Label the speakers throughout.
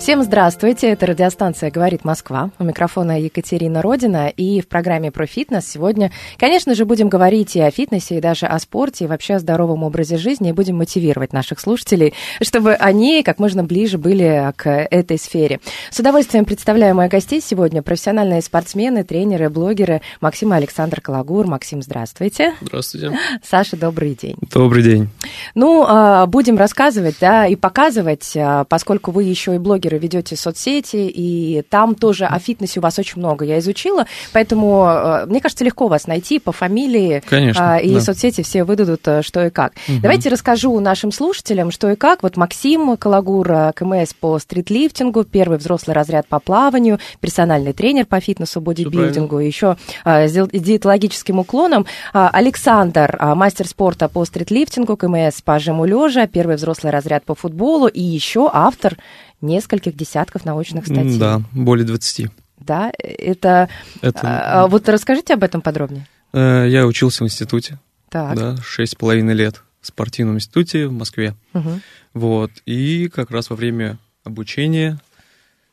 Speaker 1: Всем здравствуйте, это радиостанция «Говорит Москва». У микрофона Екатерина Родина. И в программе про фитнес сегодня, конечно же, будем говорить и о фитнесе, и даже о спорте, и вообще о здоровом образе жизни, и будем мотивировать наших слушателей, чтобы они как можно ближе были к этой сфере. С удовольствием представляю моих гостей сегодня, профессиональные спортсмены, тренеры, блогеры Максим и Александр Калагур. Максим, здравствуйте.
Speaker 2: Здравствуйте.
Speaker 1: Саша, добрый день.
Speaker 2: Добрый день.
Speaker 1: Ну, а, будем рассказывать, да, и показывать, а, поскольку вы еще и блогеры ведете соцсети, и там тоже о фитнесе у вас очень много. Я изучила, поэтому а, мне кажется, легко вас найти по фамилии.
Speaker 2: Конечно,
Speaker 1: а, И
Speaker 2: да.
Speaker 1: соцсети все выдадут, а, что и как. Давайте расскажу нашим слушателям, что и как. Вот Максим Калагур, КМС по стритлифтингу, первый взрослый разряд по плаванию, персональный тренер по фитнесу, бодибилдингу, еще с ди- диетологическим уклоном. Александр, мастер спорта по стритлифтингу, КМС по жиму лежа, первый взрослый разряд по футболу и еще автор нескольких десятков научных статей.
Speaker 2: Да, более 20.
Speaker 1: Да, это...
Speaker 2: Это,
Speaker 1: а, вот расскажите об этом подробнее.
Speaker 2: э, я учился в институте,
Speaker 1: Так.
Speaker 2: да, шесть с половиной лет в спортивном институте в Москве.
Speaker 1: Мгм.
Speaker 2: Вот, и как раз во время обучения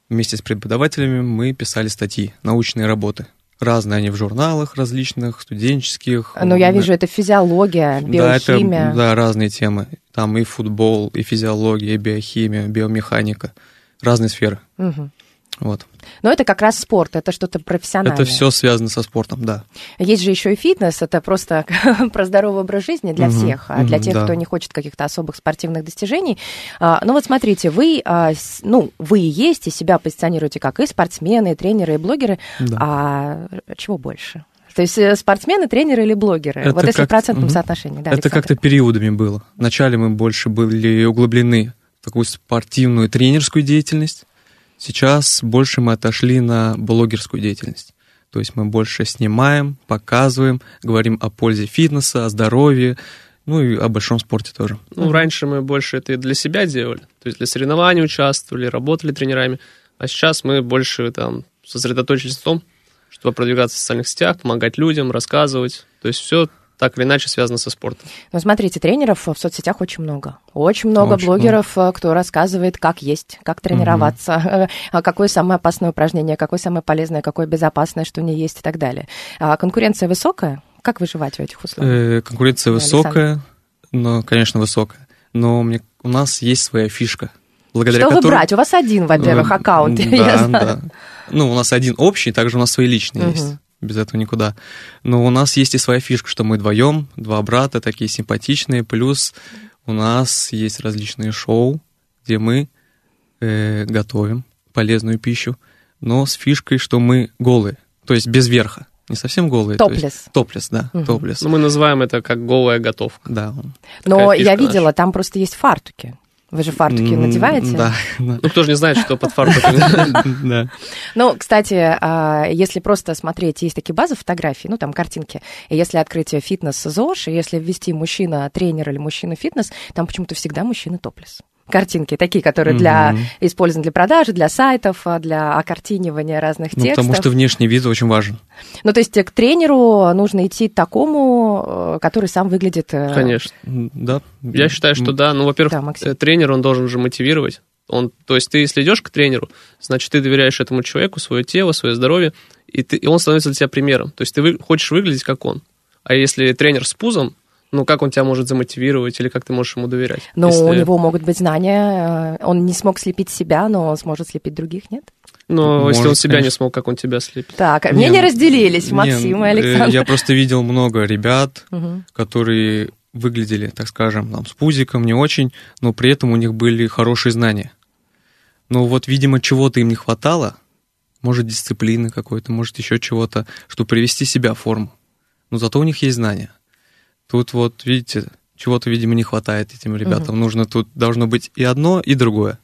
Speaker 2: вместе с преподавателями мы писали статьи, научные работы. Разные они в журналах различных, студенческих.
Speaker 1: Ну, я вижу, это физиология,
Speaker 2: Да, это
Speaker 1: биохимия.
Speaker 2: да, разные темы. Там и футбол, и физиология, и биохимия, биомеханика. Разные сферы.
Speaker 1: Мгм.
Speaker 2: Вот.
Speaker 1: Но это как раз спорт, это что-то профессиональное.
Speaker 2: Это все связано со спортом, да.
Speaker 1: Есть же еще и фитнес, это просто про здоровый образ жизни для
Speaker 2: Мгм,
Speaker 1: всех, а для
Speaker 2: мгм,
Speaker 1: тех,
Speaker 2: да.
Speaker 1: кто не хочет каких-то особых спортивных достижений. А, Ну вот смотрите, вы, а, ну, вы и есть, и себя позиционируете как и спортсмены, и тренеры, и блогеры.
Speaker 2: Да.
Speaker 1: А чего больше? То есть э, спортсмены, тренеры или блогеры?
Speaker 2: Это
Speaker 1: вот если в
Speaker 2: как-
Speaker 1: процентном
Speaker 2: мгм.
Speaker 1: соотношении. Да,
Speaker 2: это как-то периодами было. Вначале мы больше были углублены в такую спортивную тренерскую деятельность. Сейчас больше мы отошли на блогерскую деятельность. То есть мы больше снимаем, показываем, говорим о пользе фитнеса, о здоровье, ну и о большом спорте тоже.
Speaker 3: Ну, раньше мы больше это и для себя делали. То есть для соревнований участвовали, работали тренерами. А сейчас мы больше там сосредоточились в том, чтобы продвигаться в социальных сетях, помогать людям, рассказывать. То есть все так или иначе связано со спортом.
Speaker 1: Ну, смотрите, тренеров в соцсетях очень много. Очень много
Speaker 2: Очень
Speaker 1: блогеров, э, кто рассказывает, как есть, как тренироваться, а какое самое опасное упражнение, какое самое полезное, какое безопасное, что не есть и так далее. А конкуренция высокая? Как выживать в этих условиях?
Speaker 2: Э, конкуренция высокая, но, конечно, высокая. Но мне, у нас есть своя фишка, благодаря
Speaker 1: Что
Speaker 2: которой...
Speaker 1: выбрать? У вас один, во-первых,
Speaker 2: Э,
Speaker 1: аккаунт,
Speaker 2: Да,
Speaker 1: я знаю.
Speaker 2: да. Ну, у нас один общий, также у нас свои личные
Speaker 1: Мгм.
Speaker 2: есть. Без этого никуда. Но у нас есть и своя фишка, что мы вдвоем, два брата, такие симпатичные. Плюс у нас есть различные шоу, где мы э, готовим полезную пищу, но с фишкой, что мы голые, то есть без верха. Не совсем голые. то есть-
Speaker 1: Топлес.
Speaker 2: Топлес, да,
Speaker 1: Мгм.
Speaker 2: топлес.
Speaker 3: Ну, мы называем это как голая готовка.
Speaker 2: Да.
Speaker 1: Но я видела, там просто есть фартуки. Вы же фартуки надеваете?
Speaker 2: Да, да.
Speaker 3: Ну, кто же не знает, что под фартуками.
Speaker 2: да.
Speaker 1: Ну, кстати, а, если просто смотреть, есть такие базы фотографий, ну, там картинки, и если открыть фитнес ЗОЖ, и если ввести мужчина-тренер или мужчина-фитнес, там почему-то всегда мужчина топлес. Картинки такие, которые для,
Speaker 2: Мгм.
Speaker 1: использованы для продажи, для сайтов, а, для окартинивания разных
Speaker 2: Ну,
Speaker 1: текстов.
Speaker 2: потому что внешний вид очень важен.
Speaker 1: Ну, то есть к тренеру нужно идти такому, э, который сам выглядит... э,
Speaker 3: Конечно.
Speaker 2: Да.
Speaker 3: Я считаю, что да. Ну, во-первых,
Speaker 1: Да, Максим.
Speaker 3: э, тренер, он должен же мотивировать. Он, то есть ты, если идешь к тренеру, значит, ты доверяешь этому человеку свое тело, свое здоровье, и, ты, и он становится для тебя примером. То есть ты вы- хочешь выглядеть как он. А если тренер с пузом, ну, как он тебя может замотивировать или как ты можешь ему доверять?
Speaker 1: Но
Speaker 3: Если-
Speaker 1: у него могут быть знания, э, он не смог слепить себя, но он сможет слепить других, нет?
Speaker 3: Но если он себя не
Speaker 2: конечно.
Speaker 3: смог, как он тебя слепит?
Speaker 1: Так,
Speaker 2: Не,
Speaker 1: мнения
Speaker 2: ну,
Speaker 1: разделились,
Speaker 2: Не,
Speaker 1: Максим и
Speaker 2: э,
Speaker 1: Александр.
Speaker 2: Я просто видел много ребят,
Speaker 1: Мгм.
Speaker 2: которые выглядели, так скажем, там, с пузиком не очень, но при этом у них были хорошие знания. Но вот, видимо, чего-то им не хватало, может, дисциплины какой-то, может, еще чего-то, чтобы привести себя в форму. Но зато у них есть знания. Тут вот, видите, чего-то, видимо, не хватает этим ребятам. Угу. Нужно тут должно быть и одно, и другое.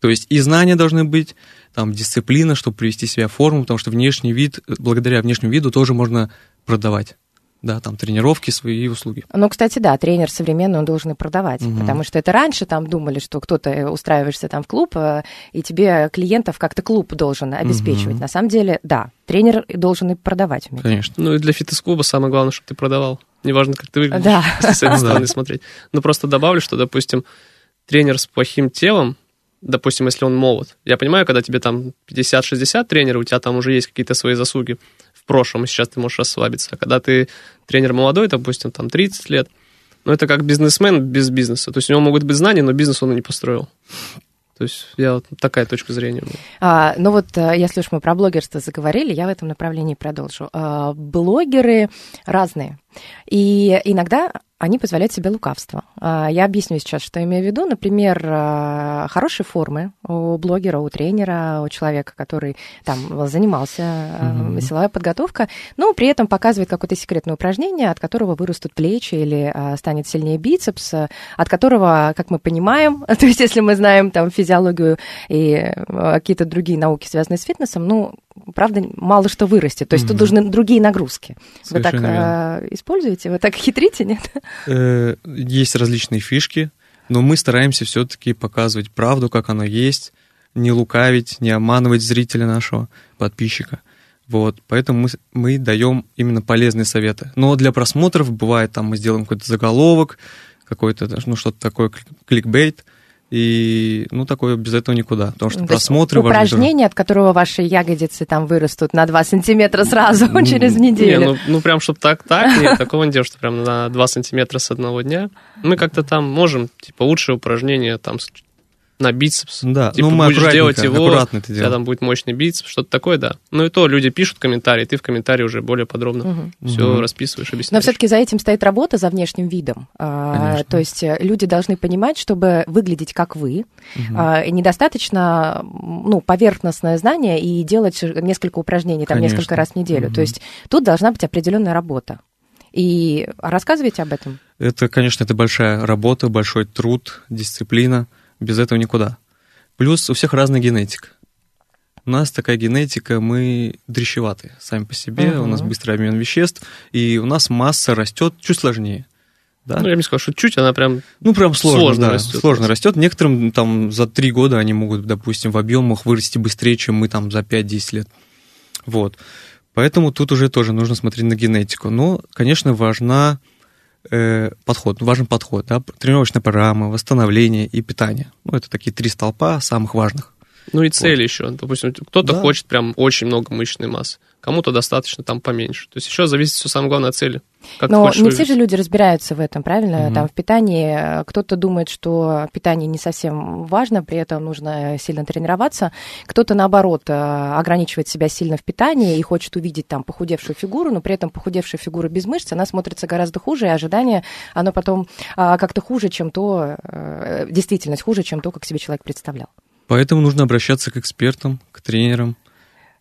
Speaker 2: То есть и знания должны быть, там дисциплина, чтобы привести себя в форму, потому что внешний вид, благодаря внешнему виду тоже можно продавать да, там тренировки, свои услуги.
Speaker 1: Ну, кстати, да, тренер современный, он должен и продавать, угу. потому что это раньше там думали, что кто-то э, устраиваешься там в клуб, э, и тебе клиентов как-то клуб должен обеспечивать. Угу. На самом деле, да, тренер должен и продавать уметь.
Speaker 2: Конечно.
Speaker 3: Ну и для фитнес-клуба самое главное, чтобы ты продавал. Неважно, как ты выглядишь, да. с этой стороны смотреть. Но просто добавлю, что, допустим, тренер с плохим телом, допустим, если он молод. Я понимаю, когда тебе там 50-60 тренеров, у тебя там уже есть какие-то свои заслуги в прошлом, и сейчас ты можешь расслабиться. А когда ты тренер молодой, допустим, там 30 лет, ну, это как бизнесмен без бизнеса. То есть у него могут быть знания, но бизнес он и не построил. То есть я вот такая точка зрения.
Speaker 1: А, ну вот, э, если уж мы про блогерство заговорили, я в этом направлении продолжу. А, блогеры разные. И иногда они позволяют себе лукавство. А, я объясню сейчас, что имею в виду. Например, а, хорошие формы у блогера, у тренера, у человека, который там занимался, mm-hmm. силовая подготовка, но при этом показывает какое-то секретное упражнение, от которого вырастут плечи или станет сильнее бицепс, от которого, как мы понимаем, то есть если мы знаем там физиологию и какие-то другие науки, связанные с фитнесом, ну, правда, мало что вырастет. То есть mm-hmm. тут нужны другие нагрузки. Совершенно Вы так э, используете? Вы так хитрите, нет?
Speaker 2: Э, есть различные фишки, но мы стараемся все-таки показывать правду, как она есть, не лукавить, не обманывать зрителя нашего, подписчика. Вот, поэтому мы, мы даем именно полезные советы. Но для просмотров бывает, там мы сделаем какой-то заголовок, какой-то, ну, что-то такое, кликбейт, и, ну, такое без этого никуда, потому что То просмотры...
Speaker 1: Упражнение, от которого ваши ягодицы там вырастут на 2 сантиметра сразу через неделю.
Speaker 3: Не, ну, ну, прям, чтобы так-так, нет, такого не делать, что прям на 2 сантиметра с одного дня. Мы как-то там можем, типа, лучшее упражнение там на бицепс.
Speaker 2: Да,
Speaker 3: типа,
Speaker 2: ну мы
Speaker 3: будешь делать его,
Speaker 2: аккуратно это
Speaker 3: у тебя там будет мощный бицепс, что-то такое, да. Ну и то люди пишут комментарии, ты в комментарии уже более подробно угу. все угу. расписываешь, объясняешь.
Speaker 1: Но все-таки за этим стоит работа, за внешним видом. А, то есть э, люди должны понимать, чтобы выглядеть как вы, угу. а, недостаточно ну, поверхностное знание и делать несколько упражнений там Конечно. несколько раз в неделю. Угу. То есть тут должна быть определенная работа. И рассказывайте об этом.
Speaker 2: Это, конечно, это большая работа, большой труд, дисциплина без этого никуда. Плюс у всех разная генетика. У нас такая генетика, мы дрещеватые сами по себе, uh-huh. у нас быстрый обмен веществ, и у нас масса растет чуть сложнее.
Speaker 3: Да? Ну, я бы сказал, что чуть она прям
Speaker 2: Ну, прям сложно, сложно да, растет. Сложно растет. Некоторым там за три года они могут, допустим, в объемах вырасти быстрее, чем мы там за 5-10 лет. Вот. Поэтому тут уже тоже нужно смотреть на генетику. Но, конечно, важна подход, важен подход, да, тренировочная программа, восстановление и питание. Ну, это такие три столпа самых важных.
Speaker 3: Ну и цели вот. еще. Допустим, кто-то да. хочет прям очень много мышечной массы кому-то достаточно там поменьше. То есть еще зависит все самое главное от цели.
Speaker 1: Как Но не выглядеть. все же люди разбираются в этом, правильно? Угу. Там в питании кто-то думает, что питание не совсем важно, при этом нужно сильно тренироваться. Кто-то, наоборот, э, ограничивает себя сильно в питании и хочет увидеть там похудевшую фигуру, но при этом похудевшая фигура без мышц, она смотрится гораздо хуже, и ожидание, оно потом а, как-то хуже, чем то, э, действительность хуже, чем то, как себе человек представлял.
Speaker 2: Поэтому нужно обращаться к экспертам, к тренерам,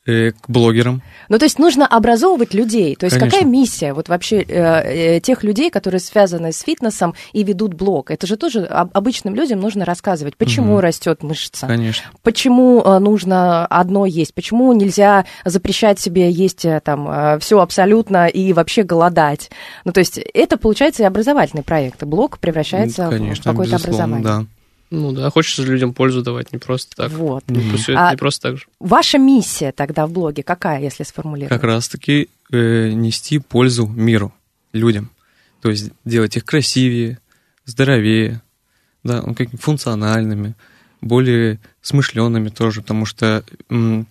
Speaker 2: э, к блогерам.
Speaker 1: Ну, то есть нужно образовывать людей. То есть Конечно. какая миссия вот вообще э, э, тех людей, которые связаны с фитнесом и ведут блог? Это же тоже обычным людям нужно рассказывать, почему угу. растет мышца,
Speaker 2: Конечно.
Speaker 1: почему э, нужно одно есть, почему нельзя запрещать себе есть там все абсолютно и вообще голодать. Ну, то есть это получается и образовательный проект. Блог превращается Конечно, в какое-то образование.
Speaker 2: Да.
Speaker 3: Ну да, хочется людям пользу давать, не просто так.
Speaker 1: Вот.
Speaker 3: Ну, пусть а не просто так же.
Speaker 1: Ваша миссия тогда в блоге какая, если сформулировать?
Speaker 2: Как раз-таки э, нести пользу миру, людям. То есть делать их красивее, здоровее, да, ну, как функциональными, более смышленными тоже, потому что м,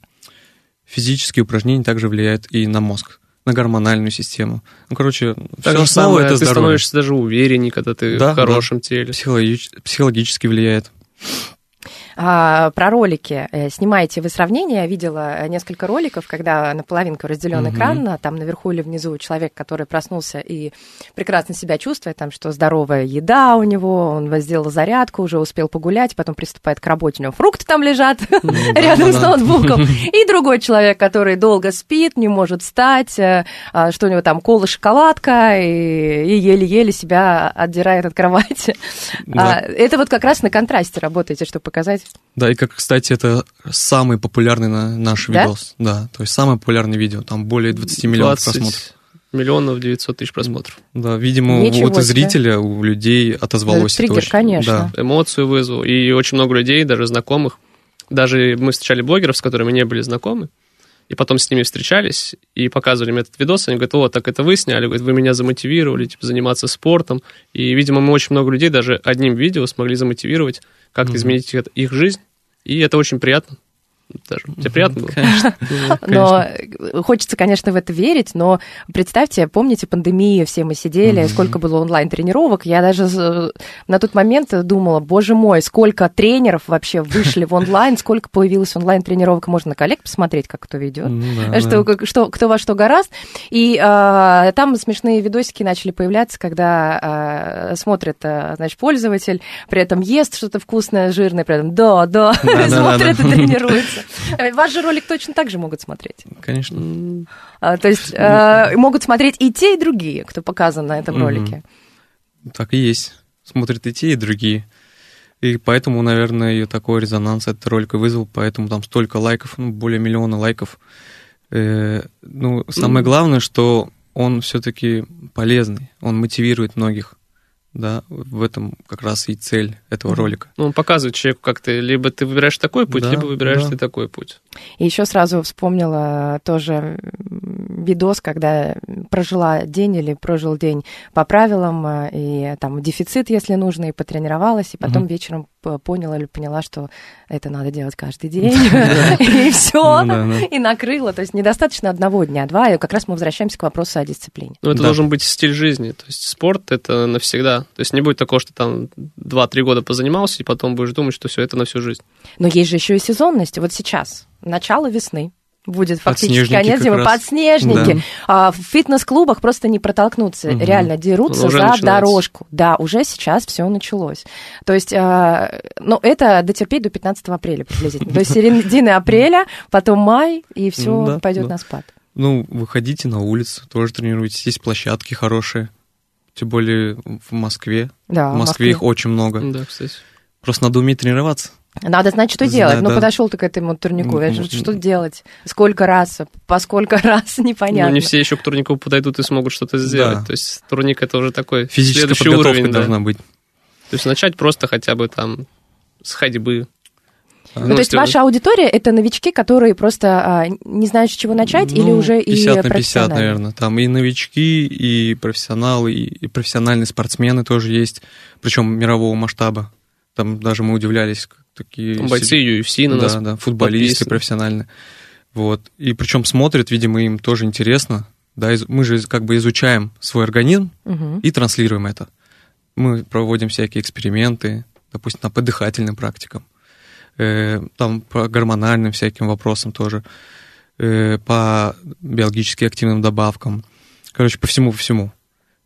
Speaker 2: физические упражнения также влияют и на мозг на гормональную систему. Ну, короче,
Speaker 3: так все самое, это ты здоровье. становишься даже увереннее, когда ты да, в хорошем да. теле.
Speaker 2: Психологич, психологически влияет.
Speaker 1: А, про ролики. Э, снимаете вы сравнение. Я видела несколько роликов, когда наполовинку разделен угу. экран, а там наверху или внизу человек, который проснулся и прекрасно себя чувствует, там, что здоровая еда у него, он сделал зарядку, уже успел погулять, потом приступает к работе, у него фрукты там лежат рядом с ноутбуком. И другой человек, который долго спит, не может встать, э, а, что у него там кола, шоколадка, и еле-еле себя отдирает от кровати. А, это вот как раз на контрасте работаете, чтобы показать.
Speaker 2: Да, и как, кстати, это самый популярный наш видос. Да, то есть самое популярное видео, там более 20 миллионов просмотров
Speaker 3: миллионов 900 тысяч просмотров.
Speaker 2: Да, видимо, Ничего вот у зрителя, у людей отозвалось
Speaker 1: это. Триггер, очень, конечно.
Speaker 3: Да. Эмоцию вызвал. И очень много людей, даже знакомых, даже мы встречали блогеров, с которыми не были знакомы, и потом с ними встречались и показывали мне этот видос, они говорят, о, так это вы сняли, говорят, вы меня замотивировали, типа, заниматься спортом, и, видимо, мы очень много людей даже одним видео смогли замотивировать, как-то mm-hmm. изменить их жизнь, и это очень приятно даже. Тебе приятно было?
Speaker 1: Конечно. Но хочется, конечно, в это верить, но представьте, помните пандемию, все мы сидели, сколько было онлайн-тренировок, я даже на тот момент думала, боже мой, сколько тренеров вообще вышли в онлайн, сколько появилось онлайн-тренировок, можно на коллег посмотреть, как кто ведет, ну что, что, кто во что гораст. И а, там смешные видосики начали появляться, когда а, смотрит, а, значит, пользователь, при этом ест что-то вкусное, жирное, при этом да, да, смотрит и тренируется. Э, ваш же ролик точно так же могут смотреть.
Speaker 2: Конечно.
Speaker 1: А, то есть э, могут смотреть и те, и другие, кто показан на этом ролике.
Speaker 2: Так и есть. Смотрят и те, и другие. И поэтому, наверное, и такой резонанс этот ролик и вызвал, поэтому там столько лайков, ну, более миллиона лайков. Э, ну, самое главное, что он все-таки полезный, он мотивирует многих да, в этом как раз и цель этого ролика.
Speaker 3: Ну, он показывает человеку, как ты, либо ты выбираешь такой путь, да, либо выбираешь да. ты такой путь.
Speaker 1: И еще сразу вспомнила тоже видос, когда прожила день или прожил день по правилам, э, и там дефицит, если нужно, и потренировалась, и потом угу. вечером поняла или поняла, что это надо делать каждый день, и все, и накрыло. То есть недостаточно одного дня, два, и как раз мы возвращаемся к вопросу о дисциплине.
Speaker 3: Ну, это должен быть стиль жизни, то есть спорт — это навсегда. То есть не будет такого, что там 2-3 года позанимался, и потом будешь думать, что все это на всю жизнь.
Speaker 1: Но есть же еще и сезонность. Вот сейчас, начало весны, будет фактически конец зимы. Подснежники. Да. А, в фитнес-клубах просто не протолкнуться. Угу. Реально дерутся за начинается. дорожку. Да, уже сейчас все началось. То есть, а, ну, это дотерпеть до 15 апреля приблизительно. До середины апреля, потом май, и все пойдет на спад.
Speaker 2: Ну, выходите на улицу, тоже тренируйтесь. Есть площадки хорошие. Тем более в Москве. Да, в Москве, Москве их очень много.
Speaker 3: Да, кстати.
Speaker 2: Просто надо уметь тренироваться.
Speaker 1: Надо знать, что делать. Да, ну, да. подошел ты к этому турнику. Ну, ну, что делать? Сколько раз? По сколько раз? Непонятно.
Speaker 3: Ну, не все еще к турнику подойдут и смогут что-то сделать. Да. То есть турник это уже такой
Speaker 2: Физическая
Speaker 3: следующий уровень.
Speaker 2: должна да. быть.
Speaker 3: То есть начать просто хотя бы там с ходьбы.
Speaker 1: Ну, ну, то есть ваша аудитория это новички, которые просто а, не знают, с чего начать, ну, или уже 50 и на 50,
Speaker 2: наверное. Там и новички, и профессионалы, и, и профессиональные спортсмены тоже есть, причем мирового масштаба. Там даже мы удивлялись, такие...
Speaker 3: Там бойцы UFC на
Speaker 2: да, нас Да, футболисты профессиональные. Вот. И причем смотрят, видимо, им тоже интересно. Да, мы же как бы изучаем свой организм угу. и транслируем это. Мы проводим всякие эксперименты, допустим, по дыхательным практикам, э, там по гормональным всяким вопросам тоже, э, по биологически активным добавкам. Короче, по всему, по всему.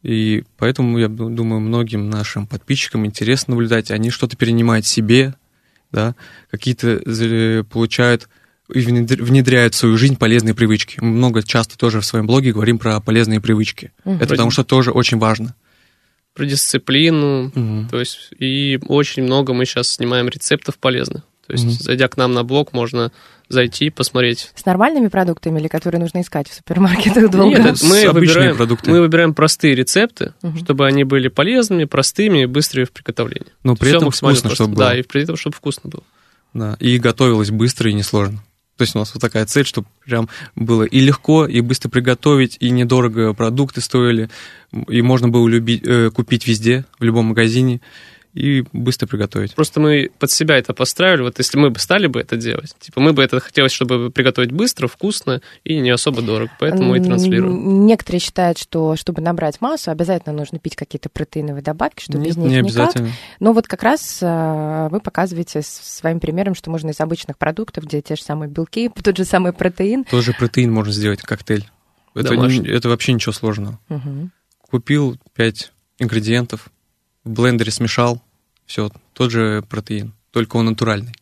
Speaker 2: И поэтому, я думаю, многим нашим подписчикам интересно наблюдать. Они что-то перенимают себе, да, какие-то получают и внедряют в свою жизнь полезные привычки. Мы много часто тоже в своем блоге говорим про полезные привычки. Угу. Это потому что тоже очень важно.
Speaker 3: Про дисциплину, угу. то есть и очень много мы сейчас снимаем рецептов полезных. То есть, угу. зайдя к нам на блог, можно зайти, посмотреть.
Speaker 1: С нормальными продуктами или которые нужно искать в супермаркетах долго?
Speaker 3: Нет, мы выбираем, продукты. мы выбираем простые рецепты, угу. чтобы они были полезными, простыми и быстрыми в приготовлении.
Speaker 2: Но при Все этом вкусно,
Speaker 3: просто.
Speaker 2: чтобы было.
Speaker 3: Да, и при этом, чтобы вкусно было.
Speaker 2: Да, и готовилось быстро и несложно. То есть у нас вот такая цель, чтобы прям было и легко, и быстро приготовить, и недорого продукты стоили, и можно было любить, э, купить везде, в любом магазине, и быстро приготовить.
Speaker 3: Просто мы под себя это поставили. Вот если мы бы стали бы это делать, типа мы бы это хотелось, чтобы приготовить быстро, вкусно и не особо дорого. Поэтому мы и транслируем.
Speaker 1: Некоторые считают, что чтобы набрать массу, обязательно нужно пить какие-то протеиновые добавки, что
Speaker 2: Нет,
Speaker 1: без них
Speaker 2: не
Speaker 1: никак.
Speaker 2: обязательно.
Speaker 1: Но вот как раз э, вы показываете своим примером, что можно из обычных продуктов, где те же самые белки, тот же самый протеин.
Speaker 2: Тоже протеин можно сделать, коктейль. Это, не- это вообще ничего сложного.
Speaker 1: Мгм.
Speaker 2: Купил 5 ингредиентов, в блендере смешал, все, тот же протеин, только он натуральный.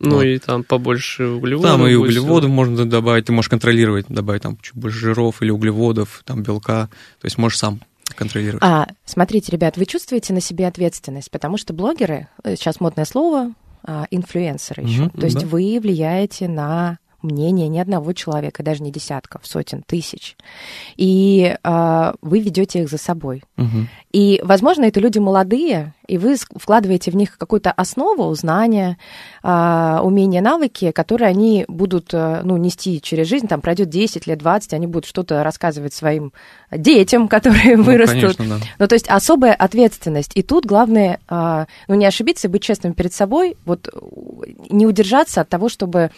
Speaker 3: Ну
Speaker 2: Вот.
Speaker 3: и там побольше углеводов.
Speaker 2: Там и углеводов можно добавить, ты можешь контролировать, добавить там чуть больше жиров или углеводов, там белка, то есть можешь сам контролировать.
Speaker 1: А, смотрите, ребят, вы чувствуете на себе ответственность, потому что блогеры, э, сейчас модное слово, а, инфлюенсеры еще.
Speaker 2: Мгм,
Speaker 1: То есть
Speaker 2: да.
Speaker 1: вы влияете на мнение ни одного человека, даже не десятков, сотен, тысяч. И а, вы ведете их за собой.
Speaker 2: Мгм.
Speaker 1: И, возможно, это люди молодые, и вы вкладываете в них какую-то основу, знания, а, умения, навыки, которые они будут э, ну, нести через жизнь. Там пройдет 10 лет, 20, они будут что-то рассказывать своим детям, которые
Speaker 2: Ну,
Speaker 1: вырастут.
Speaker 2: конечно, да.
Speaker 1: Ну, то есть особая ответственность. И тут главное, а, ну, не ошибиться, быть честным перед собой, вот э, не удержаться от того, чтобы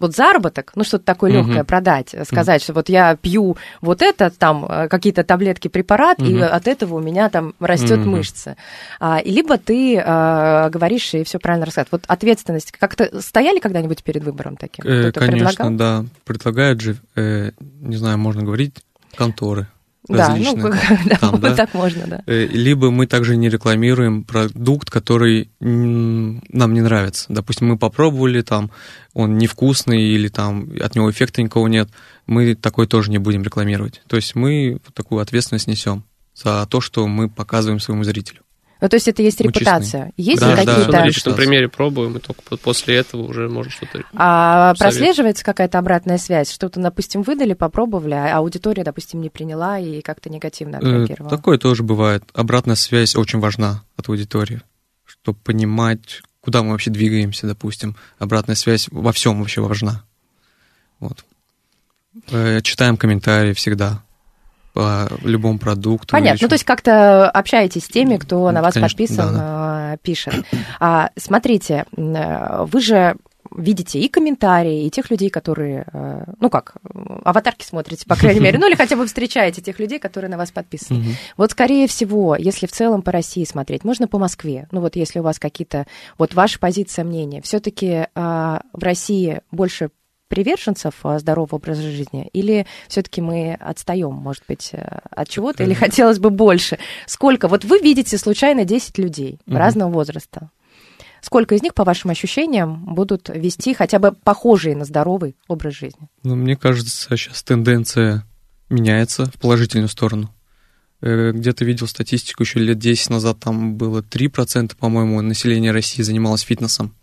Speaker 1: вот заработок, ну что-то такое
Speaker 2: Мгм.
Speaker 1: легкое продать, сказать, что вот я пью вот это, там э, какие-то таблетки, препарат, и
Speaker 2: Мгм.
Speaker 1: от этого у меня там растет
Speaker 2: Мгм.
Speaker 1: мышца. А, и либо ты а, говоришь и все правильно рассказываешь. Вот ответственность. Как-то стояли когда-нибудь перед выбором таким?
Speaker 2: Э, конечно,
Speaker 1: предлагал?
Speaker 2: да. Предлагают же, э, не знаю, можно говорить, конторы
Speaker 1: Да, ну, да,
Speaker 2: там, да.
Speaker 1: так можно, да.
Speaker 2: Э, Либо мы также не рекламируем продукт, который нам не нравится. Допустим, мы попробовали, там, он невкусный или там от него эффекта никакого нет. Мы такой тоже не будем рекламировать. То есть мы такую ответственность несем за то, что мы показываем своему зрителю.
Speaker 1: Ну, то есть это есть
Speaker 2: Мы
Speaker 1: репутация. Есть
Speaker 2: Да,
Speaker 1: ли
Speaker 2: да,
Speaker 3: Всё
Speaker 1: какие-то...
Speaker 3: на
Speaker 2: да.
Speaker 3: личном примере пробуем, и только по- после этого уже можно что-то...
Speaker 1: А прослеживается какая-то обратная связь? Что-то, допустим, выдали, попробовали, а аудитория, допустим, не приняла и как-то негативно
Speaker 2: Э,
Speaker 1: отреагировала.
Speaker 2: Такое тоже бывает. Обратная связь очень важна от аудитории, чтобы понимать, куда мы вообще двигаемся, допустим. Обратная связь во всем вообще важна. Вот. Э, Читаем комментарии всегда по любому продукту.
Speaker 1: Понятно.
Speaker 2: или
Speaker 1: Ну, то есть как-то общаетесь с теми, кто на
Speaker 2: Ну,
Speaker 1: вас
Speaker 2: конечно,
Speaker 1: подписан,
Speaker 2: да,
Speaker 1: э, пишет. А, смотрите, э, вы же видите и комментарии, и тех людей, которые, э, ну как, аватарки смотрите, по крайней мере, ну или хотя бы встречаете тех людей, которые на вас подписаны.
Speaker 2: Мгм.
Speaker 1: Вот, скорее всего, если в целом по России смотреть, можно по Москве. Ну вот если у вас какие-то, вот ваша позиция, мнение, все-таки в России больше приверженцев а, здорового образа жизни, или все-таки мы отстаем, может быть, э, от чего-то, или хотелось бы больше? Сколько? Вот вы видите случайно 10 людей
Speaker 2: Мгм.
Speaker 1: разного возраста. Сколько из них, по вашим ощущениям, будут вести хотя бы похожий на здоровый образ жизни?
Speaker 2: Ну, мне кажется, сейчас тенденция меняется в положительную сторону. Э, Где-то видел статистику еще лет 10 назад, там было 3%, по-моему, населения России занималось фитнесом.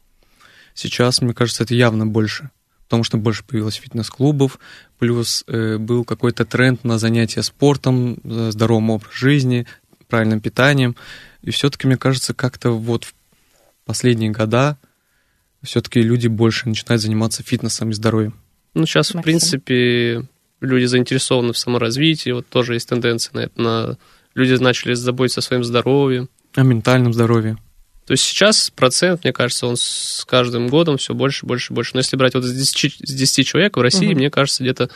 Speaker 2: Сейчас, мне кажется, это явно больше, потому что больше появилось фитнес-клубов, плюс э, был какой-то тренд на занятия спортом, э, здоровым образом жизни, правильным питанием. И все-таки, мне кажется, как-то вот в последние года все-таки люди больше начинают заниматься фитнесом и здоровьем.
Speaker 3: Ну, сейчас, в
Speaker 1: Максим?
Speaker 3: принципе, люди заинтересованы в саморазвитии, вот тоже есть тенденция на это. На... Люди начали заботиться о своем здоровье.
Speaker 2: О ментальном здоровье.
Speaker 3: То есть сейчас процент, мне кажется, он с каждым годом все больше, больше, больше. Но если брать вот из 10, с 10 человек в России,
Speaker 1: Мгм.
Speaker 3: мне кажется, где-то,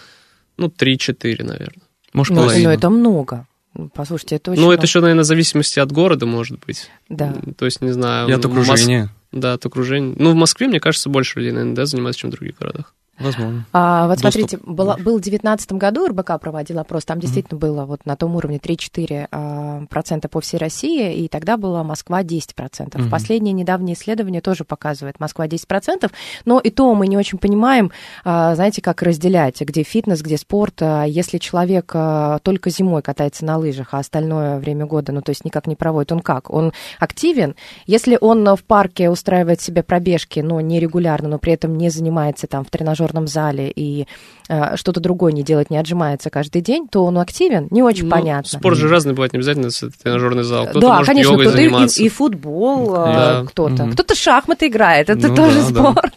Speaker 3: ну, 3-4, наверное.
Speaker 2: Может,
Speaker 1: Ну,
Speaker 2: половина.
Speaker 1: ну, это много. Послушайте, это очень
Speaker 3: ну, это
Speaker 1: много.
Speaker 3: еще, наверное, в зависимости от города, может быть.
Speaker 1: Да.
Speaker 3: То есть, не знаю.
Speaker 2: И от
Speaker 3: в Мос-
Speaker 2: окружения.
Speaker 3: Да, от окружения. Ну, в Москве, мне кажется, больше людей, наверное, да, занимаются, чем в других городах.
Speaker 2: Возможно.
Speaker 1: А, вот
Speaker 2: Доступ
Speaker 1: смотрите, была, был в 2019 году РБК проводил опрос, там действительно было вот на том уровне 3-4 а, процента по всей России, и тогда была Москва 10 процентов.
Speaker 2: Мгм.
Speaker 1: Последние недавние исследования тоже показывают Москва 10 процентов, но и то мы не очень понимаем, а, знаете, как разделять, где фитнес, где спорт. А, Если человек а, только зимой катается на лыжах, а остальное время года, ну то есть никак не проводит, он как? Он активен? Если он в парке устраивает себе пробежки, но нерегулярно, но при этом не занимается там в тренажерном зале и э, что-то другое не делает, не отжимается каждый день, то он активен? Не очень
Speaker 3: Ну,
Speaker 1: понятно.
Speaker 3: Спорт же разный бывает, не обязательно это тренажерный зал. Кто-то
Speaker 1: да,
Speaker 3: может
Speaker 1: конечно,
Speaker 3: йогой
Speaker 1: кто-то и-
Speaker 3: заниматься.
Speaker 1: и, и футбол, э,
Speaker 3: Да.
Speaker 1: кто-то.
Speaker 2: Мгм.
Speaker 1: Кто-то шахматы играет, это
Speaker 2: Ну
Speaker 1: тоже
Speaker 2: да, да.
Speaker 1: спорт.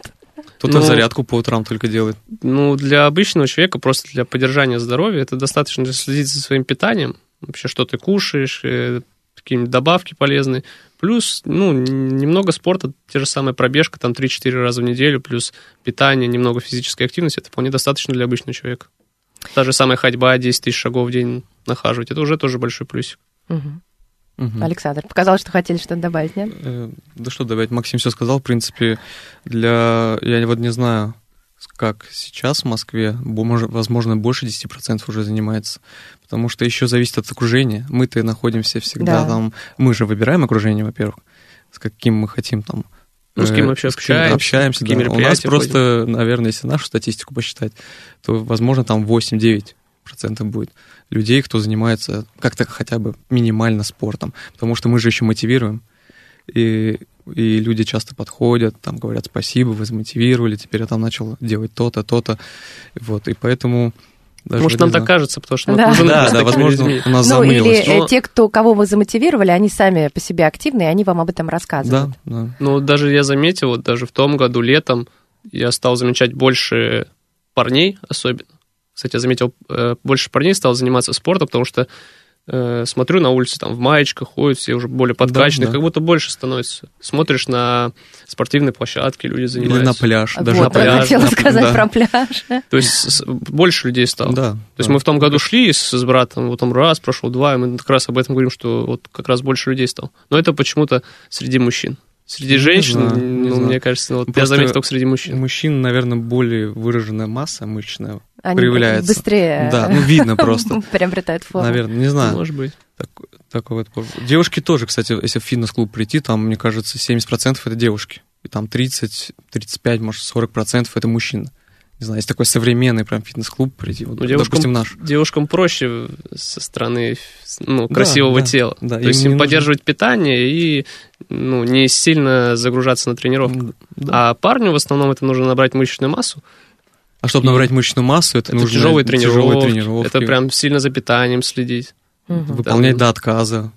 Speaker 2: Кто-то
Speaker 3: Ну,
Speaker 2: зарядку по утрам только делает.
Speaker 3: Ну, для обычного человека, просто для поддержания здоровья, это достаточно следить за своим питанием, вообще, что ты кушаешь, э, какие-нибудь добавки полезные. Плюс, ну, немного спорта, те же самые пробежка, там 3-4 раза в неделю, плюс питание, немного физической активности, это вполне достаточно для обычного человека. Та же самая ходьба, 10 тысяч шагов в день нахаживать, это уже тоже большой плюсик.
Speaker 1: Угу. Угу. Александр, показалось, что хотели что-то добавить, нет?
Speaker 2: Э, да что добавить, Максим все сказал, в принципе, для, я вот не знаю, как сейчас в Москве, возможно, больше 10% уже занимается, потому что еще зависит от окружения. Мы-то находимся всегда да. там, мы же выбираем окружение, во-первых, с каким мы хотим там
Speaker 3: ну, с кем мы вообще общаемся,
Speaker 2: общаемся да. У нас просто, наверное, если нашу статистику посчитать, то, возможно, там 8-9% будет людей, кто занимается как-то хотя бы минимально спортом. Потому что мы же еще мотивируем. И, и люди часто подходят, там говорят спасибо, вы замотивировали, теперь я там начал делать то-то, то-то. Вот, и поэтому...
Speaker 3: Даже Может, нам так кажется, потому что мы
Speaker 1: да.
Speaker 3: окружены
Speaker 2: да, да, возможно, людьми. у нас
Speaker 1: ну,
Speaker 2: замылилось.
Speaker 1: Или Но... те, кто, кого вы замотивировали, они сами по себе активны, и они вам об этом рассказывают.
Speaker 2: Да, да.
Speaker 3: Ну, даже я заметил, вот даже в том году летом я стал замечать больше парней особенно, кстати, я заметил, э, больше парней стал заниматься спортом, потому что э, смотрю на улице, там в маечках ходят, все уже более подкачанные, да, да. как будто больше становится. Смотришь на спортивные площадки, люди занимаются.
Speaker 2: Или на пляж.
Speaker 1: Даже вот, на пляж. хотела на, сказать да. про пляж.
Speaker 3: То есть больше людей стало.
Speaker 2: Да.
Speaker 3: То есть мы в том году шли с, с братом, вот там раз, прошел два, и мы как раз об этом говорим, что вот как раз больше людей стало. Но это почему-то среди мужчин. Среди женщин, знаю, ну, мне кажется, вот я заметил только среди мужчин.
Speaker 2: У мужчин, наверное, более выраженная масса мышечная Они проявляется.
Speaker 1: быстрее
Speaker 2: да, ну, видно просто.
Speaker 1: приобретают форму.
Speaker 2: Наверное, не знаю.
Speaker 3: Может быть.
Speaker 2: Так, такой вот. Девушки тоже, кстати, если в фитнес-клуб прийти, там, мне кажется, 70% это девушки. И там 30, 35, может, 40% это мужчины не знаю, есть такой современный прям фитнес-клуб прийти, вот, ну, девушкам, допустим, наш.
Speaker 3: Девушкам проще со стороны ну, красивого
Speaker 2: да,
Speaker 3: тела.
Speaker 2: Да,
Speaker 3: То есть им поддерживать нужно... питание и ну, не сильно загружаться на тренировку. Да. А парню в основном это нужно набрать мышечную массу.
Speaker 2: А чтобы набрать мышечную массу, это, это нужно
Speaker 3: тяжелые тренировки, тяжелые тренировки. Это прям сильно за питанием следить.
Speaker 2: Угу. Выполнять Там... до отказа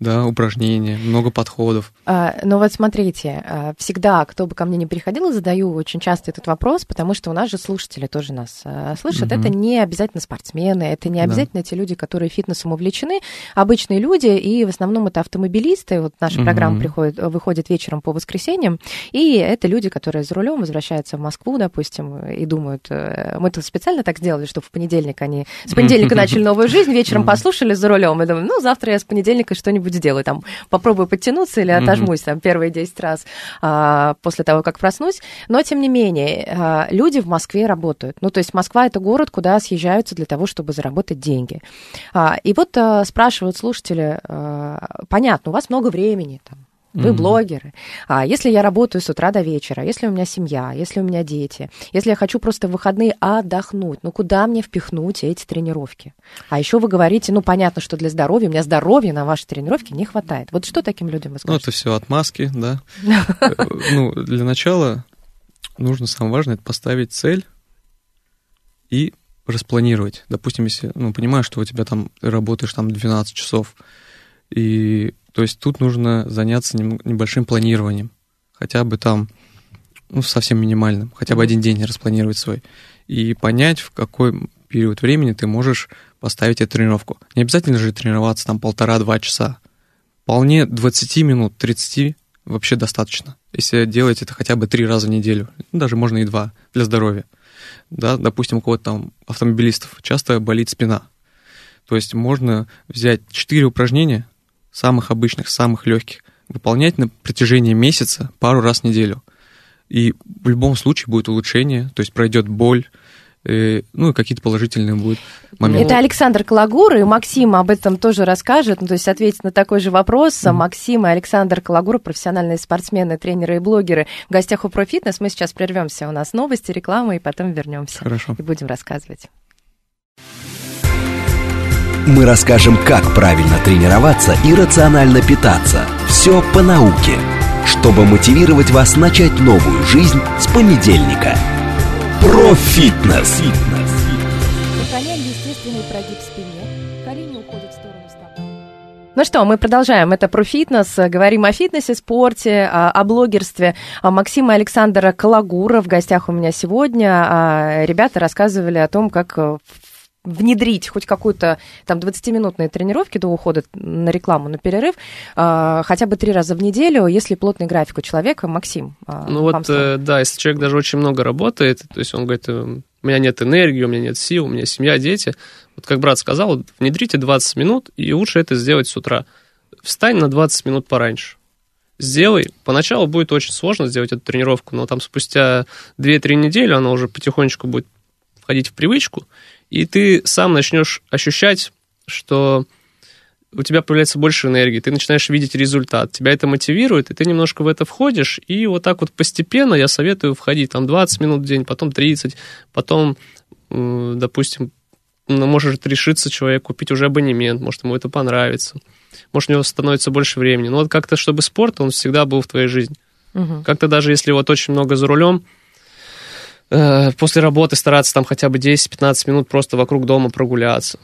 Speaker 2: да, упражнения, много подходов.
Speaker 1: А, ну вот смотрите, а, всегда, кто бы ко мне не приходил, задаю очень часто этот вопрос, потому что у нас же слушатели тоже нас а, слышат. Угу. Это не обязательно спортсмены, это не обязательно да. те люди, которые фитнесом увлечены, обычные люди, и в основном это автомобилисты. Вот наша угу. программа приходит, выходит вечером по воскресеньям, и это люди, которые за рулем возвращаются в Москву, допустим, и думают, э, мы тут специально так сделали, что в понедельник они с понедельника начали новую жизнь, вечером послушали за рулем, и думаю, ну завтра я с понедельника что-нибудь что-нибудь сделаю, там, попробую подтянуться или отожмусь там первые 10 раз а, после того, как проснусь. Но, тем не менее, а, люди в Москве работают. Ну, то есть Москва – это город, куда съезжаются для того, чтобы заработать деньги. А, и вот а, спрашивают слушатели, а, понятно, у вас много времени, там, вы mm-hmm. блогеры. А если я работаю с утра до вечера, если у меня семья, если у меня дети, если я хочу просто в выходные отдохнуть, ну куда мне впихнуть эти тренировки? А еще вы говорите, ну понятно, что для здоровья, у меня здоровья на ваши тренировки не хватает. Вот что таким людям вы скажете?
Speaker 2: Ну это все отмазки, да. Э, ну для начала нужно самое важное это поставить цель и распланировать. Допустим, если, ну, понимаешь, что у тебя там, ты работаешь там 12 часов, и то есть тут нужно заняться небольшим планированием, хотя бы там, ну, совсем минимальным, хотя бы один день распланировать свой, и понять, в какой период времени ты можешь поставить эту тренировку. Не обязательно же тренироваться там полтора-два часа. Вполне 20 минут, 30 вообще достаточно. Если делать это хотя бы три раза в неделю, ну, даже можно и два для здоровья. Да, допустим, у кого-то там автомобилистов часто болит спина. То есть можно взять четыре упражнения, самых обычных, самых легких, выполнять на протяжении месяца пару раз в неделю. И в любом случае будет улучшение, то есть пройдет боль, э, ну и какие-то положительные будут моменты.
Speaker 1: Это Александр Калагур, и Максим об этом тоже расскажет, ну, то есть ответить на такой же вопрос. Mm-hmm. Максим и Александр Калагур, профессиональные спортсмены, тренеры и блогеры в гостях у Профитнес. Мы сейчас прервемся, у нас новости, реклама, и потом вернемся.
Speaker 2: Хорошо.
Speaker 1: И будем рассказывать
Speaker 4: мы расскажем, как правильно тренироваться и рационально питаться. Все по науке, чтобы мотивировать вас начать новую жизнь с понедельника. Профитнес.
Speaker 1: Сохраняем естественный прогиб спине. Колени уходят в сторону стопы. Ну что, мы продолжаем. Это про фитнес. Говорим о фитнесе, спорте, о блогерстве. Максима Александра Калагура в гостях у меня сегодня. Ребята рассказывали о том, как внедрить хоть какую-то там 20-минутные тренировки до ухода на рекламу, на перерыв, э, хотя бы три раза в неделю, если плотный график у человека, Максим.
Speaker 3: Э, ну вот, э, да, если человек даже очень много работает, то есть он говорит, у меня нет энергии, у меня нет сил, у меня семья, дети. Вот как брат сказал, внедрите 20 минут, и лучше это сделать с утра. Встань на 20 минут пораньше. Сделай. Поначалу будет очень сложно сделать эту тренировку, но там спустя 2-3 недели она уже потихонечку будет входить в привычку, и ты сам начнешь ощущать, что у тебя появляется больше энергии, ты начинаешь видеть результат, тебя это мотивирует, и ты немножко в это входишь, и вот так вот постепенно я советую входить, там 20 минут в день, потом 30, потом, допустим, ну, может решиться человек купить уже абонемент, может ему это понравится, может у него становится больше времени, но вот как-то, чтобы спорт, он всегда был в твоей жизни. Угу. Как-то даже если вот очень много за рулем, Э, после работы стараться там хотя бы 10-15 минут просто вокруг дома прогуляться.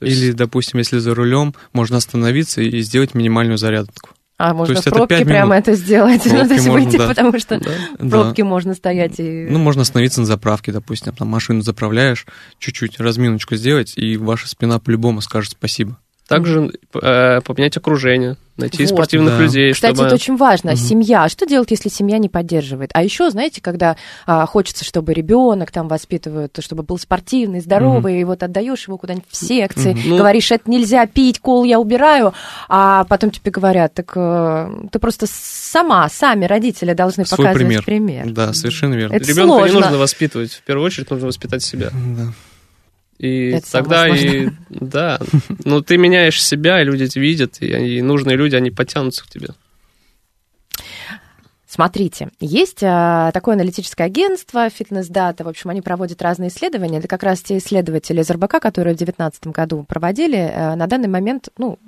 Speaker 2: Или, допустим, если за рулем, можно остановиться и сделать минимальную зарядку.
Speaker 1: А можно есть в пробке прямо это сделать, ну, то есть можно, выйти, да. потому что да. в пробке да. можно стоять и...
Speaker 2: Ну, можно остановиться на заправке, допустим, там машину заправляешь, чуть-чуть разминочку сделать, и ваша спина по-любому скажет спасибо.
Speaker 3: Также э, поменять окружение, найти вот, спортивных да. людей.
Speaker 1: Кстати,
Speaker 3: чтобы...
Speaker 1: это очень важно. Угу. Семья. Что делать, если семья не поддерживает? А еще, знаете, когда а, хочется, чтобы ребенок там воспитывают, чтобы был спортивный, здоровый, угу. и вот отдаешь его куда-нибудь в секции, угу. говоришь, это нельзя пить, кол я убираю, а потом тебе говорят, так э, ты просто сама, сами родители должны Свой показывать пример. пример.
Speaker 2: Да, совершенно верно.
Speaker 3: Это Ребенка сложно. не нужно воспитывать. В первую очередь нужно воспитать себя. Да. И это тогда и да, ну ты меняешь себя, и люди это видят, и, и нужные люди, они потянутся к тебе.
Speaker 1: Смотрите, есть а, такое аналитическое агентство, фитнес-дата, в общем, они проводят разные исследования. Это как раз те исследователи из РБК, которые в 2019 году проводили. А, на данный момент, ну,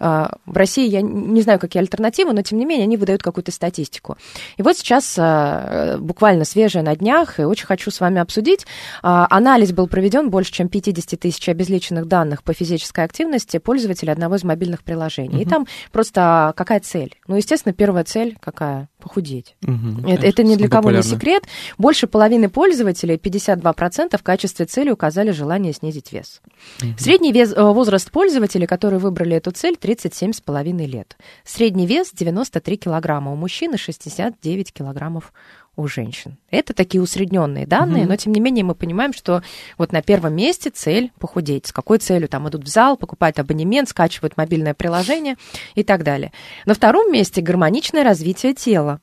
Speaker 1: а, в России я не знаю, какие альтернативы, но, тем не менее, они выдают какую-то статистику. И вот сейчас а, буквально свежее на днях, и очень хочу с вами обсудить. А, анализ был проведен больше, чем 50 тысяч обезличенных данных по физической активности пользователей одного из мобильных приложений. Угу. И там просто какая цель? Ну, естественно, первая цель какая? похудеть. Угу, это, это ни для кого популярно. не секрет. Больше половины пользователей, 52%, в качестве цели указали желание снизить вес. Угу. Средний вес, э, возраст пользователей, которые выбрали эту цель, 37,5 лет. Средний вес 93 килограмма, у мужчины 69 килограммов у женщин. Это такие усредненные данные, угу. но тем не менее мы понимаем, что вот на первом месте цель похудеть. С какой целью там идут в зал, покупают абонемент, скачивают мобильное приложение и так далее. На втором месте гармоничное развитие тела.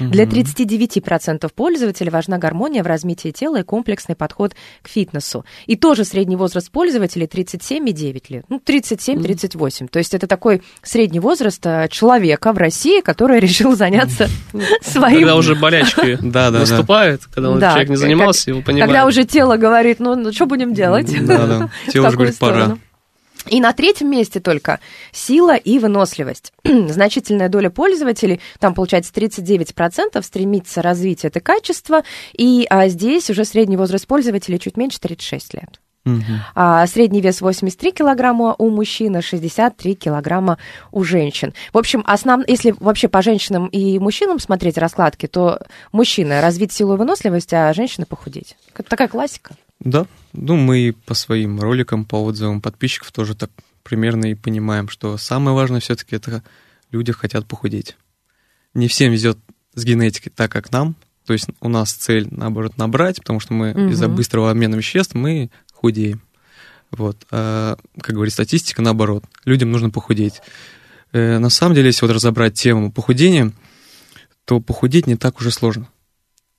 Speaker 1: Для 39% пользователей важна гармония в развитии тела и комплексный подход к фитнесу. И тоже средний возраст пользователей 37,9 лет. Ну, 37-38. То есть это такой средний возраст э, человека в России, который решил заняться своим...
Speaker 3: Когда уже болячки наступают, когда человек не занимался, его понимает.
Speaker 1: Когда уже тело говорит, ну, ну что будем делать?
Speaker 2: Да, да. Тело уже говорит, пора.
Speaker 1: И на третьем месте только сила и выносливость. Значительная доля пользователей, там получается 39%, стремится развить это качество, и а, здесь уже средний возраст пользователей чуть меньше 36 лет. Угу. А, средний вес 83 килограмма у мужчин, 63 килограмма у женщин. В общем, основ... если вообще по женщинам и мужчинам смотреть раскладки, то мужчина развить силу и выносливость, а женщина похудеть. Это такая классика.
Speaker 2: Да, ну мы по своим роликам, по отзывам подписчиков тоже так примерно и понимаем, что самое важное все-таки это люди хотят похудеть. Не всем везет с генетикой так, как нам. То есть у нас цель, наоборот, набрать, потому что мы угу. из-за быстрого обмена веществ мы худеем. Вот. А, как говорит статистика, наоборот. Людям нужно похудеть. Э, на самом деле, если вот разобрать тему похудения, то похудеть не так уже сложно.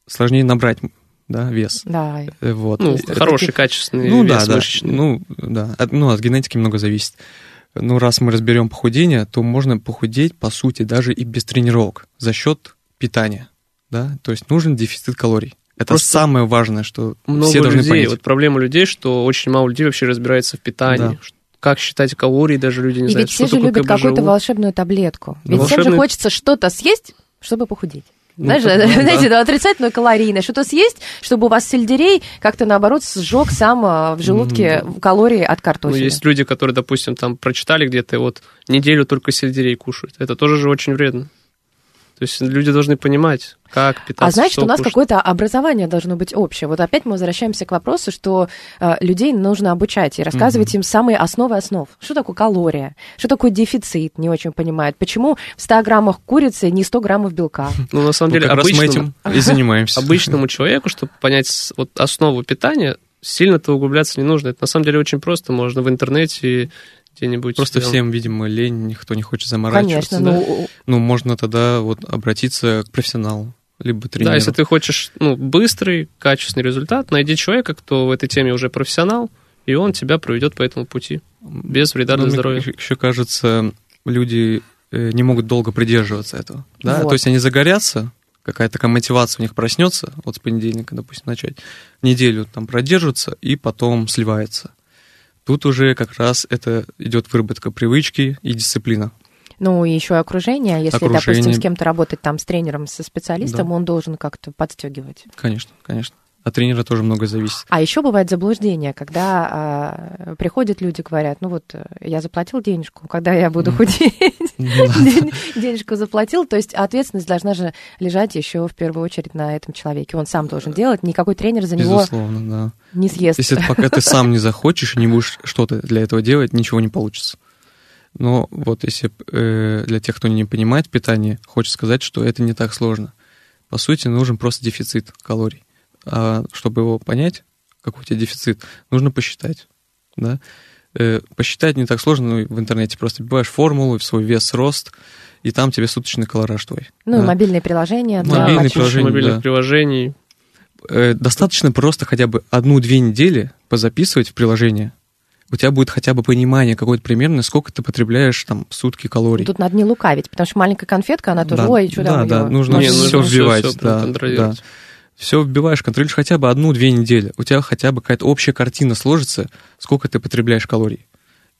Speaker 2: Сложнее набрать да, вес.
Speaker 1: Да.
Speaker 2: Э, вот.
Speaker 3: Ну, это хороший, такие... качественный ну, вес
Speaker 2: да, мышечный. Да. Ну, да. От, ну, от генетики много зависит. Ну, раз мы разберем похудение, то можно похудеть, по сути, даже и без тренировок за счет питания. Да? То есть нужен дефицит калорий. Это Просто самое важное, что
Speaker 3: много
Speaker 2: все должны
Speaker 3: людей,
Speaker 2: понять.
Speaker 3: Вот проблема людей, что очень мало людей вообще разбирается в питании. Да. Как считать калории, даже люди не
Speaker 1: и
Speaker 3: знают,
Speaker 1: ведь все же любят какую-то волшебную таблетку. Ведь волшебную... всем же хочется что-то съесть, чтобы похудеть. Ну, Знаешь, ну, знаете, да. отрицательную калорийность. Что-то съесть, чтобы у вас сельдерей как-то, наоборот, сжег сам а, в желудке mm-hmm. калории от картофеля.
Speaker 3: Ну, есть люди, которые, допустим, там прочитали где-то, вот неделю только сельдерей кушают. Это тоже же очень вредно. То есть люди должны понимать, как питаться.
Speaker 1: А значит, у нас
Speaker 3: кушать.
Speaker 1: какое-то образование должно быть общее. Вот опять мы возвращаемся к вопросу, что э, людей нужно обучать и рассказывать им самые основы основ. Что такое калория? Что такое дефицит? Не очень понимают. Почему в 100 граммах курицы не 100 граммов белка?
Speaker 3: Ну, на самом
Speaker 2: Ну,
Speaker 3: деле,
Speaker 2: раз мы
Speaker 3: обычному,
Speaker 2: этим и занимаемся.
Speaker 3: обычному человеку, чтобы понять вот основу питания, сильно-то углубляться не нужно. Это на самом деле очень просто. Можно в интернете где-нибудь...
Speaker 2: Просто
Speaker 3: э,
Speaker 2: всем, видимо, лень, никто не хочет заморачиваться.
Speaker 1: Конечно,
Speaker 2: да.
Speaker 1: ну,
Speaker 2: Ну, можно тогда вот обратиться к профессионалу, либо тренеру.
Speaker 3: Да, если ты хочешь ну, быстрый, качественный результат, найди человека, кто в этой теме уже профессионал, и он тебя проведет по этому пути. Без вреда для
Speaker 2: Ну, мне
Speaker 3: здоровья.
Speaker 2: еще- кажется, люди э, не могут долго придерживаться этого. Да?
Speaker 1: Вот.
Speaker 2: То есть они загорятся, какая-то такая мотивация у них проснется, вот с понедельника, допустим, начать, неделю там продержатся и потом сливается. Тут уже как раз это идет выработка привычки и дисциплина.
Speaker 1: Ну, и еще окружение. Если,
Speaker 2: Окружение.
Speaker 1: допустим, с кем-то работать там, с тренером, со специалистом, он должен как-то подстегивать.
Speaker 2: Конечно, конечно. От тренера тоже многое зависит.
Speaker 1: А еще бывает заблуждение, когда а, приходят люди, говорят, ну вот э, я заплатил денежку, когда я буду худеть, ден- денежку заплатил, то есть ответственность должна же лежать еще в первую очередь на этом человеке. Он сам должен делать, никакой тренер за него
Speaker 2: да.
Speaker 1: не съест.
Speaker 2: Если пока ты сам не захочешь и не будешь что-то для этого делать, ничего не получится. Но вот если э, для тех, кто не понимает питание, хочется сказать, что это не так сложно. По сути, нужен просто дефицит калорий. А чтобы его понять, какой у тебя дефицит, нужно посчитать. Да? Э, посчитать не так сложно, ну, в интернете просто вбиваешь формулу, свой вес, рост, и там тебе суточный колораж твой.
Speaker 1: Ну, и
Speaker 2: Да.
Speaker 1: мобильные приложения для
Speaker 2: Мобильные приложения,
Speaker 3: мобильных
Speaker 2: да.
Speaker 3: приложений.
Speaker 2: Э, достаточно просто хотя бы одну-две недели позаписывать в приложение. У тебя будет хотя бы понимание какое-то примерно, сколько ты потребляешь там в сутки калорий.
Speaker 1: Тут надо не лукавить, потому что маленькая конфетка, она тоже,
Speaker 2: Да,
Speaker 1: ой, что
Speaker 2: да,
Speaker 1: там
Speaker 2: да, нужно
Speaker 3: Не, нужно
Speaker 2: вбивать,
Speaker 3: всё
Speaker 2: да,
Speaker 3: проконтролировать.
Speaker 2: Все вбиваешь, контролируешь хотя бы одну-две недели. У тебя хотя бы какая-то общая картина сложится, сколько ты потребляешь калорий.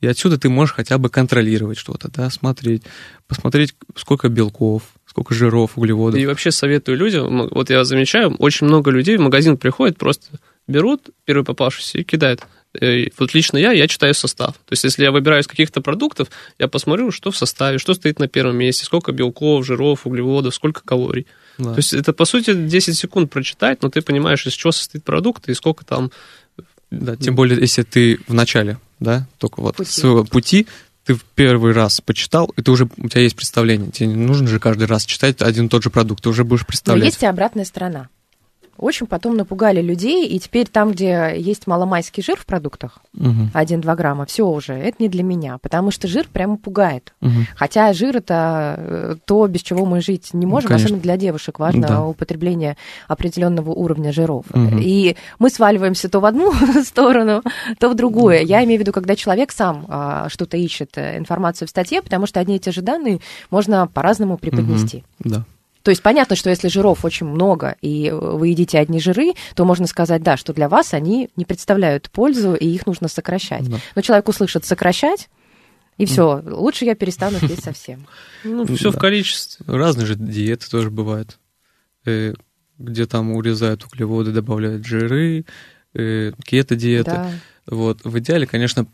Speaker 2: И отсюда ты можешь хотя бы контролировать что-то, да, смотреть, посмотреть, сколько белков, сколько жиров, углеводов.
Speaker 3: И вообще советую людям, вот я замечаю, очень много людей в магазин приходят, просто берут первый попавшийся и кидают. Э, Вот лично я, я читаю состав. То есть, если я выбираю из каких-то продуктов, я посмотрю, что в составе, что стоит на первом месте, сколько белков, жиров, углеводов, сколько калорий.
Speaker 2: Да.
Speaker 3: То есть, это, по сути, 10 секунд прочитать, но ты понимаешь, из чего состоит продукт и сколько там...
Speaker 2: Да, тем более, если ты в начале, да, только вот
Speaker 1: Пути.
Speaker 2: своего пути, ты в первый раз почитал, и ты уже, у тебя есть представление. Тебе не нужно же каждый раз читать один и тот же продукт, ты уже будешь
Speaker 1: Но
Speaker 2: представлять.
Speaker 1: есть и обратная сторона. Очень потом напугали людей, и теперь там, где есть маломайский жир в продуктах,
Speaker 2: Мгм,
Speaker 1: 1-2 грамма, все уже, это не для меня, потому что жир прямо пугает.
Speaker 2: мгм.
Speaker 1: Хотя жир это э, то, без чего мы жить не можем,
Speaker 2: конечно.
Speaker 1: особенно для девушек важно
Speaker 2: Да.
Speaker 1: употребление определенного уровня жиров.
Speaker 2: Мгм.
Speaker 1: И мы сваливаемся то в одну сторону, то в другую. Я имею в виду, когда человек сам а, что-то ищет, э, информацию в статье, потому что одни и те же данные можно по-разному преподнести.
Speaker 2: Да.
Speaker 1: То есть понятно, что если жиров очень много, и вы едите одни жиры, то можно сказать, да, что для вас они не представляют пользу, и их нужно сокращать.
Speaker 2: Да.
Speaker 1: Но человек услышит сокращать, и все, лучше я перестану есть совсем.
Speaker 3: Ну, все
Speaker 2: Да.
Speaker 3: в количестве.
Speaker 2: Разные же диеты тоже бывают, э, где там урезают углеводы, добавляют жиры, э, кето-диеты.
Speaker 1: Да.
Speaker 2: Вот. В идеале, конечно,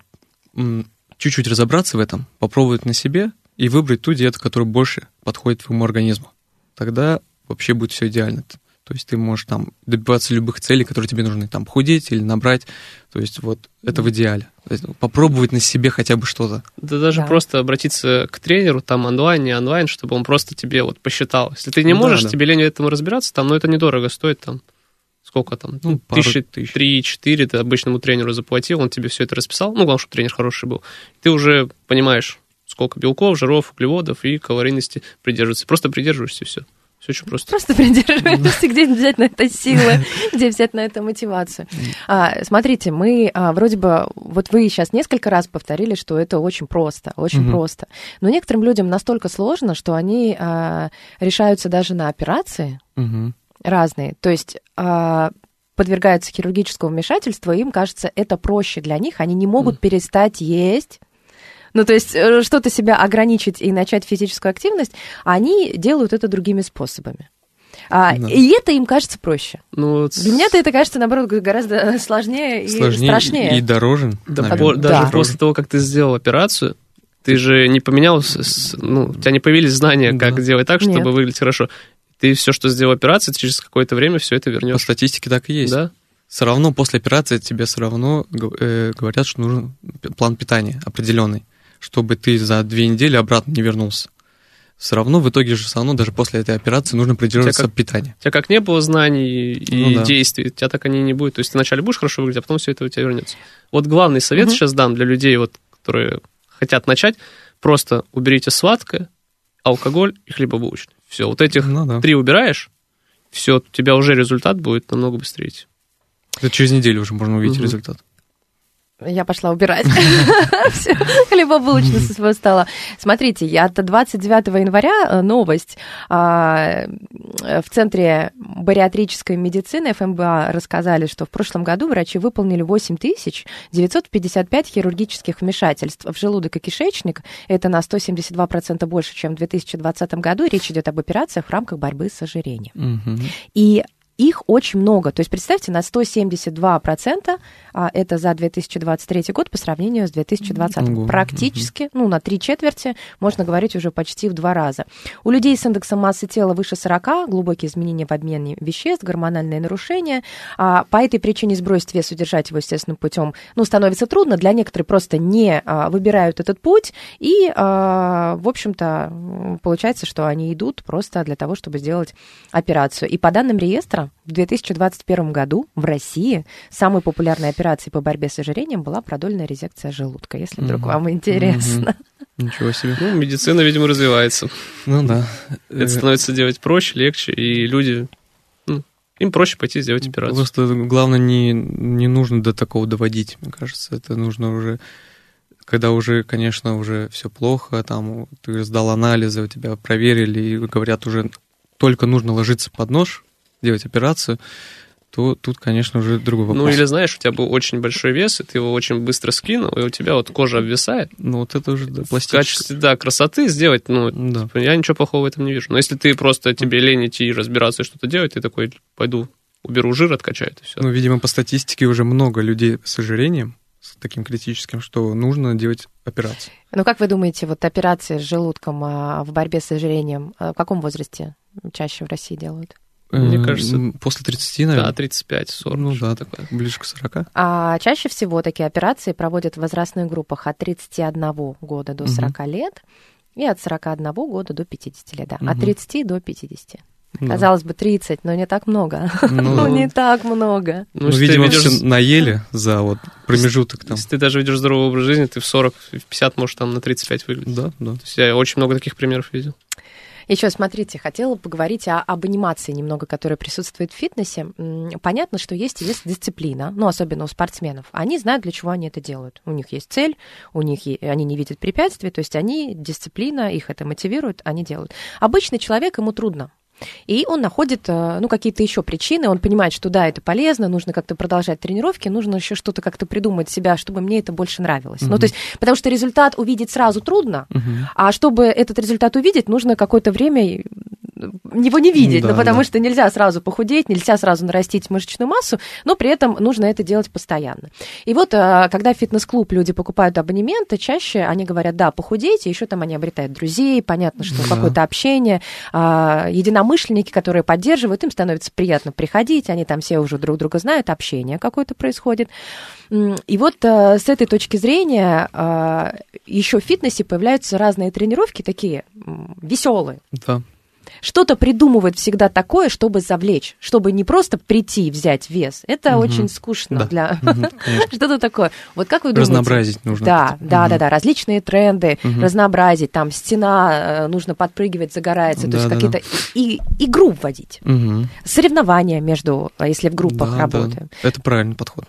Speaker 2: чуть-чуть разобраться в этом, попробовать на себе и выбрать ту диету, которая больше подходит твоему организму. Тогда вообще будет все идеально. То есть ты можешь там добиваться любых целей, которые тебе нужны, там худеть или набрать. То есть вот это в идеале. То есть попробовать на себе хотя бы что-то.
Speaker 3: Да даже
Speaker 1: Да.
Speaker 3: просто обратиться к тренеру, там онлайн, не онлайн, чтобы он просто тебе вот посчитал. Если ты не
Speaker 2: Да,
Speaker 3: можешь,
Speaker 2: да.
Speaker 3: тебе лень этому разбираться, там, ну это недорого стоит, там, сколько там,
Speaker 2: Ну,
Speaker 3: тысячи
Speaker 2: тысяч.
Speaker 3: три-четыре ты обычному тренеру заплатил, он тебе все это расписал, ну, главное, чтобы тренер хороший был. Ты уже понимаешь, сколько белков, жиров, углеводов и калорийности придерживаться. Просто придерживаешься, и все. Все очень просто.
Speaker 1: Просто придерживаемся, где взять на это силы, где взять на это мотивацию. А, смотрите, мы а, вроде бы, вот вы сейчас несколько раз повторили, что это очень просто, очень
Speaker 2: Мгм.
Speaker 1: просто. Но некоторым людям настолько сложно, что они а, решаются даже на операции
Speaker 2: Мгм.
Speaker 1: разные. То есть а, подвергаются хирургическому вмешательству, и им кажется, это проще для них, они не могут перестать есть. Ну, то есть э, что-то себя ограничить и начать физическую активность, они делают это другими способами. А,
Speaker 2: Да.
Speaker 1: И это им кажется проще.
Speaker 3: Ну, вот
Speaker 1: Для меня-то это кажется, наоборот, сложнее и
Speaker 2: Сложнее
Speaker 1: страшнее.
Speaker 2: и дороже.
Speaker 3: Да, по- даже
Speaker 1: Да.
Speaker 3: после того, как ты сделал операцию, Ты же не поменял, ну, у тебя не появились знания, как да. делать так, чтобы Нет. выглядеть хорошо. Ты все, что сделал операции, через какое-то время все это вернешь.
Speaker 2: По статистике так и есть. Да. Все равно после операции тебе все равно э, говорят, что нужен план питания определенный, чтобы ты за две недели обратно не вернулся все равно в итоге же все равно даже после этой операции нужно придерживаться
Speaker 3: как,
Speaker 2: питания.
Speaker 3: У тебя как не было знаний и ну, да. действий, у тебя так они не будет. То есть ты вначале будешь хорошо выглядеть, а потом все это у тебя вернется. Вот главный совет угу. сейчас дам для людей, вот, которые хотят начать, просто уберите сладкое, алкоголь и хлебобулочный. Все, вот этих ну, да. три убираешь, все, у тебя уже результат будет намного быстрее.
Speaker 2: Это через неделю уже можно увидеть угу. результат
Speaker 1: я пошла убирать хлебобулочную со своего стола. Смотрите, я от 29 января э, новость. А, в Центре бариатрической медицины ФМБА рассказали, что в прошлом году врачи выполнили 8 955 хирургических вмешательств в желудок и кишечник. Это на 172% больше, чем в 2020 году. Речь идет об операциях в рамках борьбы с ожирением. И их очень много. То есть представьте, на 172% а, это за 2023 год по сравнению с 2020. Ого. Практически, ну, на три четверти, можно говорить уже почти в два раза. У людей с индексом массы тела выше 40, глубокие изменения в обмене веществ, гормональные нарушения. А, по этой причине сбросить вес, удержать его естественным путем, ну, становится трудно. Для некоторых просто не а, выбирают этот путь. И, в общем-то, получается, что они идут просто для того, чтобы сделать операцию. И по данным реестра, в 2021 году в России самой популярной операцией по борьбе с ожирением была продольная резекция желудка, если вдруг mm-hmm. вам интересно.
Speaker 2: Mm-hmm. Ничего себе.
Speaker 3: Ну, медицина, видимо, развивается.
Speaker 2: Ну да.
Speaker 3: Это становится делать проще, легче, и люди ну, им проще пойти сделать операцию.
Speaker 2: Просто главное не, не нужно до такого доводить, мне кажется. Это нужно уже, когда уже, конечно, уже все плохо, там ты сдал анализы, у тебя проверили, и говорят уже только нужно ложиться под нож, делать операцию, то тут, конечно, уже другой вопрос.
Speaker 3: Ну, или знаешь, у тебя был очень большой вес, и ты его очень быстро скинул, и у тебя вот кожа обвисает.
Speaker 2: Ну, вот это уже да,
Speaker 3: В качестве, да, красоты сделать, ну, да. типа, я ничего плохого в этом не вижу. Но если ты просто, тебе лень идти и разбираться и что-то делать, ты такой, пойду уберу жир, откачаю, и все.
Speaker 2: Ну, видимо, по статистике уже много людей с ожирением, с таким критическим, что нужно делать операцию.
Speaker 1: Ну, как вы думаете, вот операции с желудком а, в борьбе с ожирением а, в каком возрасте чаще в России делают?
Speaker 3: Мне кажется...
Speaker 2: После 30, наверное?
Speaker 3: Да, 35, 40.
Speaker 2: Ну да, такое. ближе к 40.
Speaker 1: А чаще всего такие операции проводят в возрастных группах от 31 года до 40 угу. лет и от 41 года до 50 лет, да. Угу. От 30 до 50. Да. Казалось бы, 30, но не так много. Ну, ну не так много.
Speaker 2: Ну, ну видимо, ведешь... все наели за вот промежуток там.
Speaker 3: Если ты даже ведешь здоровый образ жизни, ты в 40, в 50 можешь там на 35 выглядеть.
Speaker 2: Да, да.
Speaker 3: То есть я очень много таких примеров видел.
Speaker 1: Еще, смотрите, хотела поговорить о, об анимации немного, которая присутствует в фитнесе. Понятно, что есть есть дисциплина, ну, особенно у спортсменов. Они знают, для чего они это делают. У них есть цель, у них они не видят препятствий, то есть они, дисциплина, их это мотивирует, они делают. Обычный человек, ему трудно и он находит, э, ну, какие-то еще причины, он понимает, что да, это полезно, нужно как-то продолжать тренировки, нужно еще что-то как-то придумать себя, чтобы мне это больше нравилось. Mm-hmm. Ну, то есть, потому что результат увидеть сразу трудно, mm-hmm. а чтобы этот результат увидеть, нужно какое-то время его не видеть, да, ну, потому да. что нельзя сразу похудеть, нельзя сразу нарастить мышечную массу, но при этом нужно это делать постоянно. И вот, э, когда в фитнес-клуб люди покупают абонементы, чаще они говорят, да, похудейте, еще там они обретают друзей, понятно, что да. какое-то общение, а, единомышленники, которые поддерживают, им становится приятно приходить, они там все уже друг друга знают, общение какое-то происходит. И вот э, с этой точки зрения еще в фитнесе появляются разные тренировки такие веселые.
Speaker 2: Да
Speaker 1: что-то придумывает всегда такое, чтобы завлечь, чтобы не просто прийти и взять вес. Это угу. очень скучно да. для что-то такое. Вот как вы думаете?
Speaker 2: Разнообразить нужно.
Speaker 1: Да, да, да, да, различные тренды, разнообразить. Там стена э, нужно подпрыгивать, загорается, то есть какие-то и игру вводить, соревнования между, э, если в группах работаем.
Speaker 2: Это правильный подход.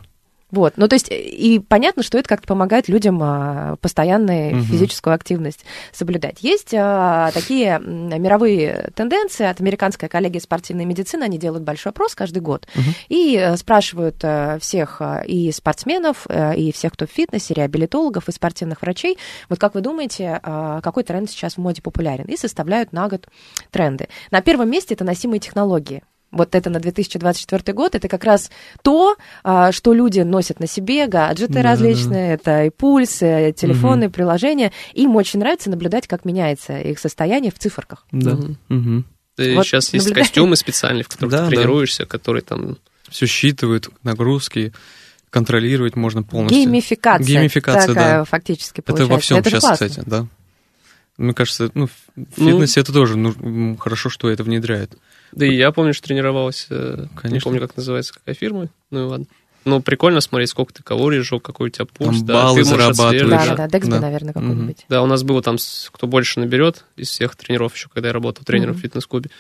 Speaker 1: Вот, ну то есть и понятно, что это как-то помогает людям а, постоянную угу. физическую активность соблюдать. Есть а, такие мировые тенденции от американской коллегии спортивной медицины, они делают большой опрос каждый год угу. и э, спрашивают э, всех э, и спортсменов, и всех, кто в фитнесе, реабилитологов и спортивных врачей, вот как вы думаете, а, какой тренд сейчас в моде популярен, и составляют на год тренды. На первом месте это носимые технологии. Вот это на 2024 год, это как раз то, а, что люди носят на себе, гаджеты
Speaker 2: Да,
Speaker 1: различные, это и пульсы, телефоны, приложения. Им очень нравится наблюдать, как меняется их состояние в циферках.
Speaker 2: Да.
Speaker 3: Мгм. Ты
Speaker 1: Вот
Speaker 3: сейчас есть
Speaker 1: наблюдай.
Speaker 3: костюмы специальные, в которых
Speaker 2: Да,
Speaker 3: ты
Speaker 2: да.
Speaker 3: тренируешься, которые там...
Speaker 2: Все считывают, нагрузки, контролировать можно полностью.
Speaker 1: Геймификация,
Speaker 2: Геймификация,
Speaker 1: такая
Speaker 2: да.
Speaker 1: фактически
Speaker 2: Это
Speaker 1: получается.
Speaker 2: во всем
Speaker 1: Это
Speaker 2: сейчас,
Speaker 1: классно.
Speaker 2: кстати, да. Мне кажется, ну, в фитнесе это тоже ну, хорошо, что это внедряют.
Speaker 3: Да и я помню, что тренировался, э, не
Speaker 2: Конечно.
Speaker 3: помню, как называется, какая фирма, ну и ладно. Ну, прикольно смотреть, сколько ты калорий сжег, какой у тебя пульс.
Speaker 2: Там
Speaker 3: да,
Speaker 2: баллы
Speaker 3: ты можешь
Speaker 2: зарабатываешь.
Speaker 1: Да, да, да, Дексби,
Speaker 2: Да.
Speaker 1: наверное, какой-нибудь.
Speaker 3: Да, у нас было там, кто больше наберет из всех тренеров еще, когда я работал тренером
Speaker 1: Мгм.
Speaker 3: в фитнес-клубе.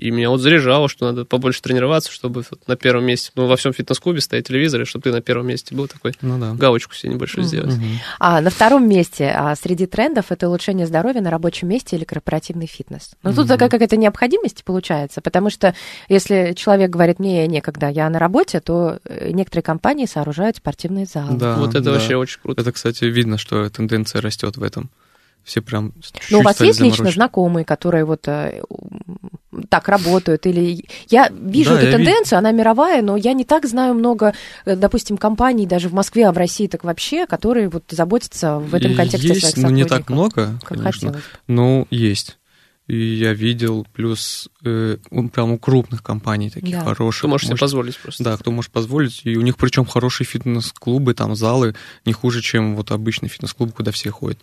Speaker 3: И меня вот заряжало, что надо побольше тренироваться, чтобы вот на первом месте, ну, во всем фитнес-клубе стоят телевизоры, чтобы ты на первом месте был такой,
Speaker 2: Ну да.
Speaker 3: галочку себе небольшую
Speaker 1: Мгм.
Speaker 3: сделать.
Speaker 2: Мгм.
Speaker 1: А на втором месте а, среди трендов это улучшение здоровья на рабочем месте или корпоративный фитнес. Но тут
Speaker 2: Мгм.
Speaker 1: такая какая-то необходимость получается, потому что если человек говорит, мне некогда, я на работе, то э, некоторые компании сооружают спортивные залы.
Speaker 2: Да,
Speaker 3: вот это
Speaker 2: да.
Speaker 3: вообще очень круто.
Speaker 2: Это, кстати, видно, что тенденция растет в этом. Все прям чуть-чуть
Speaker 1: Ну, у вас есть лично знакомые, которые вот э, так работают? Или я вижу
Speaker 2: Да,
Speaker 1: эту
Speaker 2: я
Speaker 1: тенденцию, она мировая, но я не так знаю много, э, допустим, компаний даже в Москве, а в России так вообще, которые вот заботятся в этом контексте
Speaker 2: есть,
Speaker 1: своих
Speaker 2: но не так много,
Speaker 1: Как
Speaker 2: конечно.
Speaker 1: хотелось.
Speaker 2: Но есть. И я видел, плюс э, прям у крупных компаний таких
Speaker 1: Да.
Speaker 2: хороших.
Speaker 3: Ты можешь себе
Speaker 2: может,
Speaker 3: позволить просто.
Speaker 2: Да, кто может позволить. И у них причем хорошие фитнес-клубы, там залы не хуже, чем вот обычный фитнес-клуб, куда все ходят.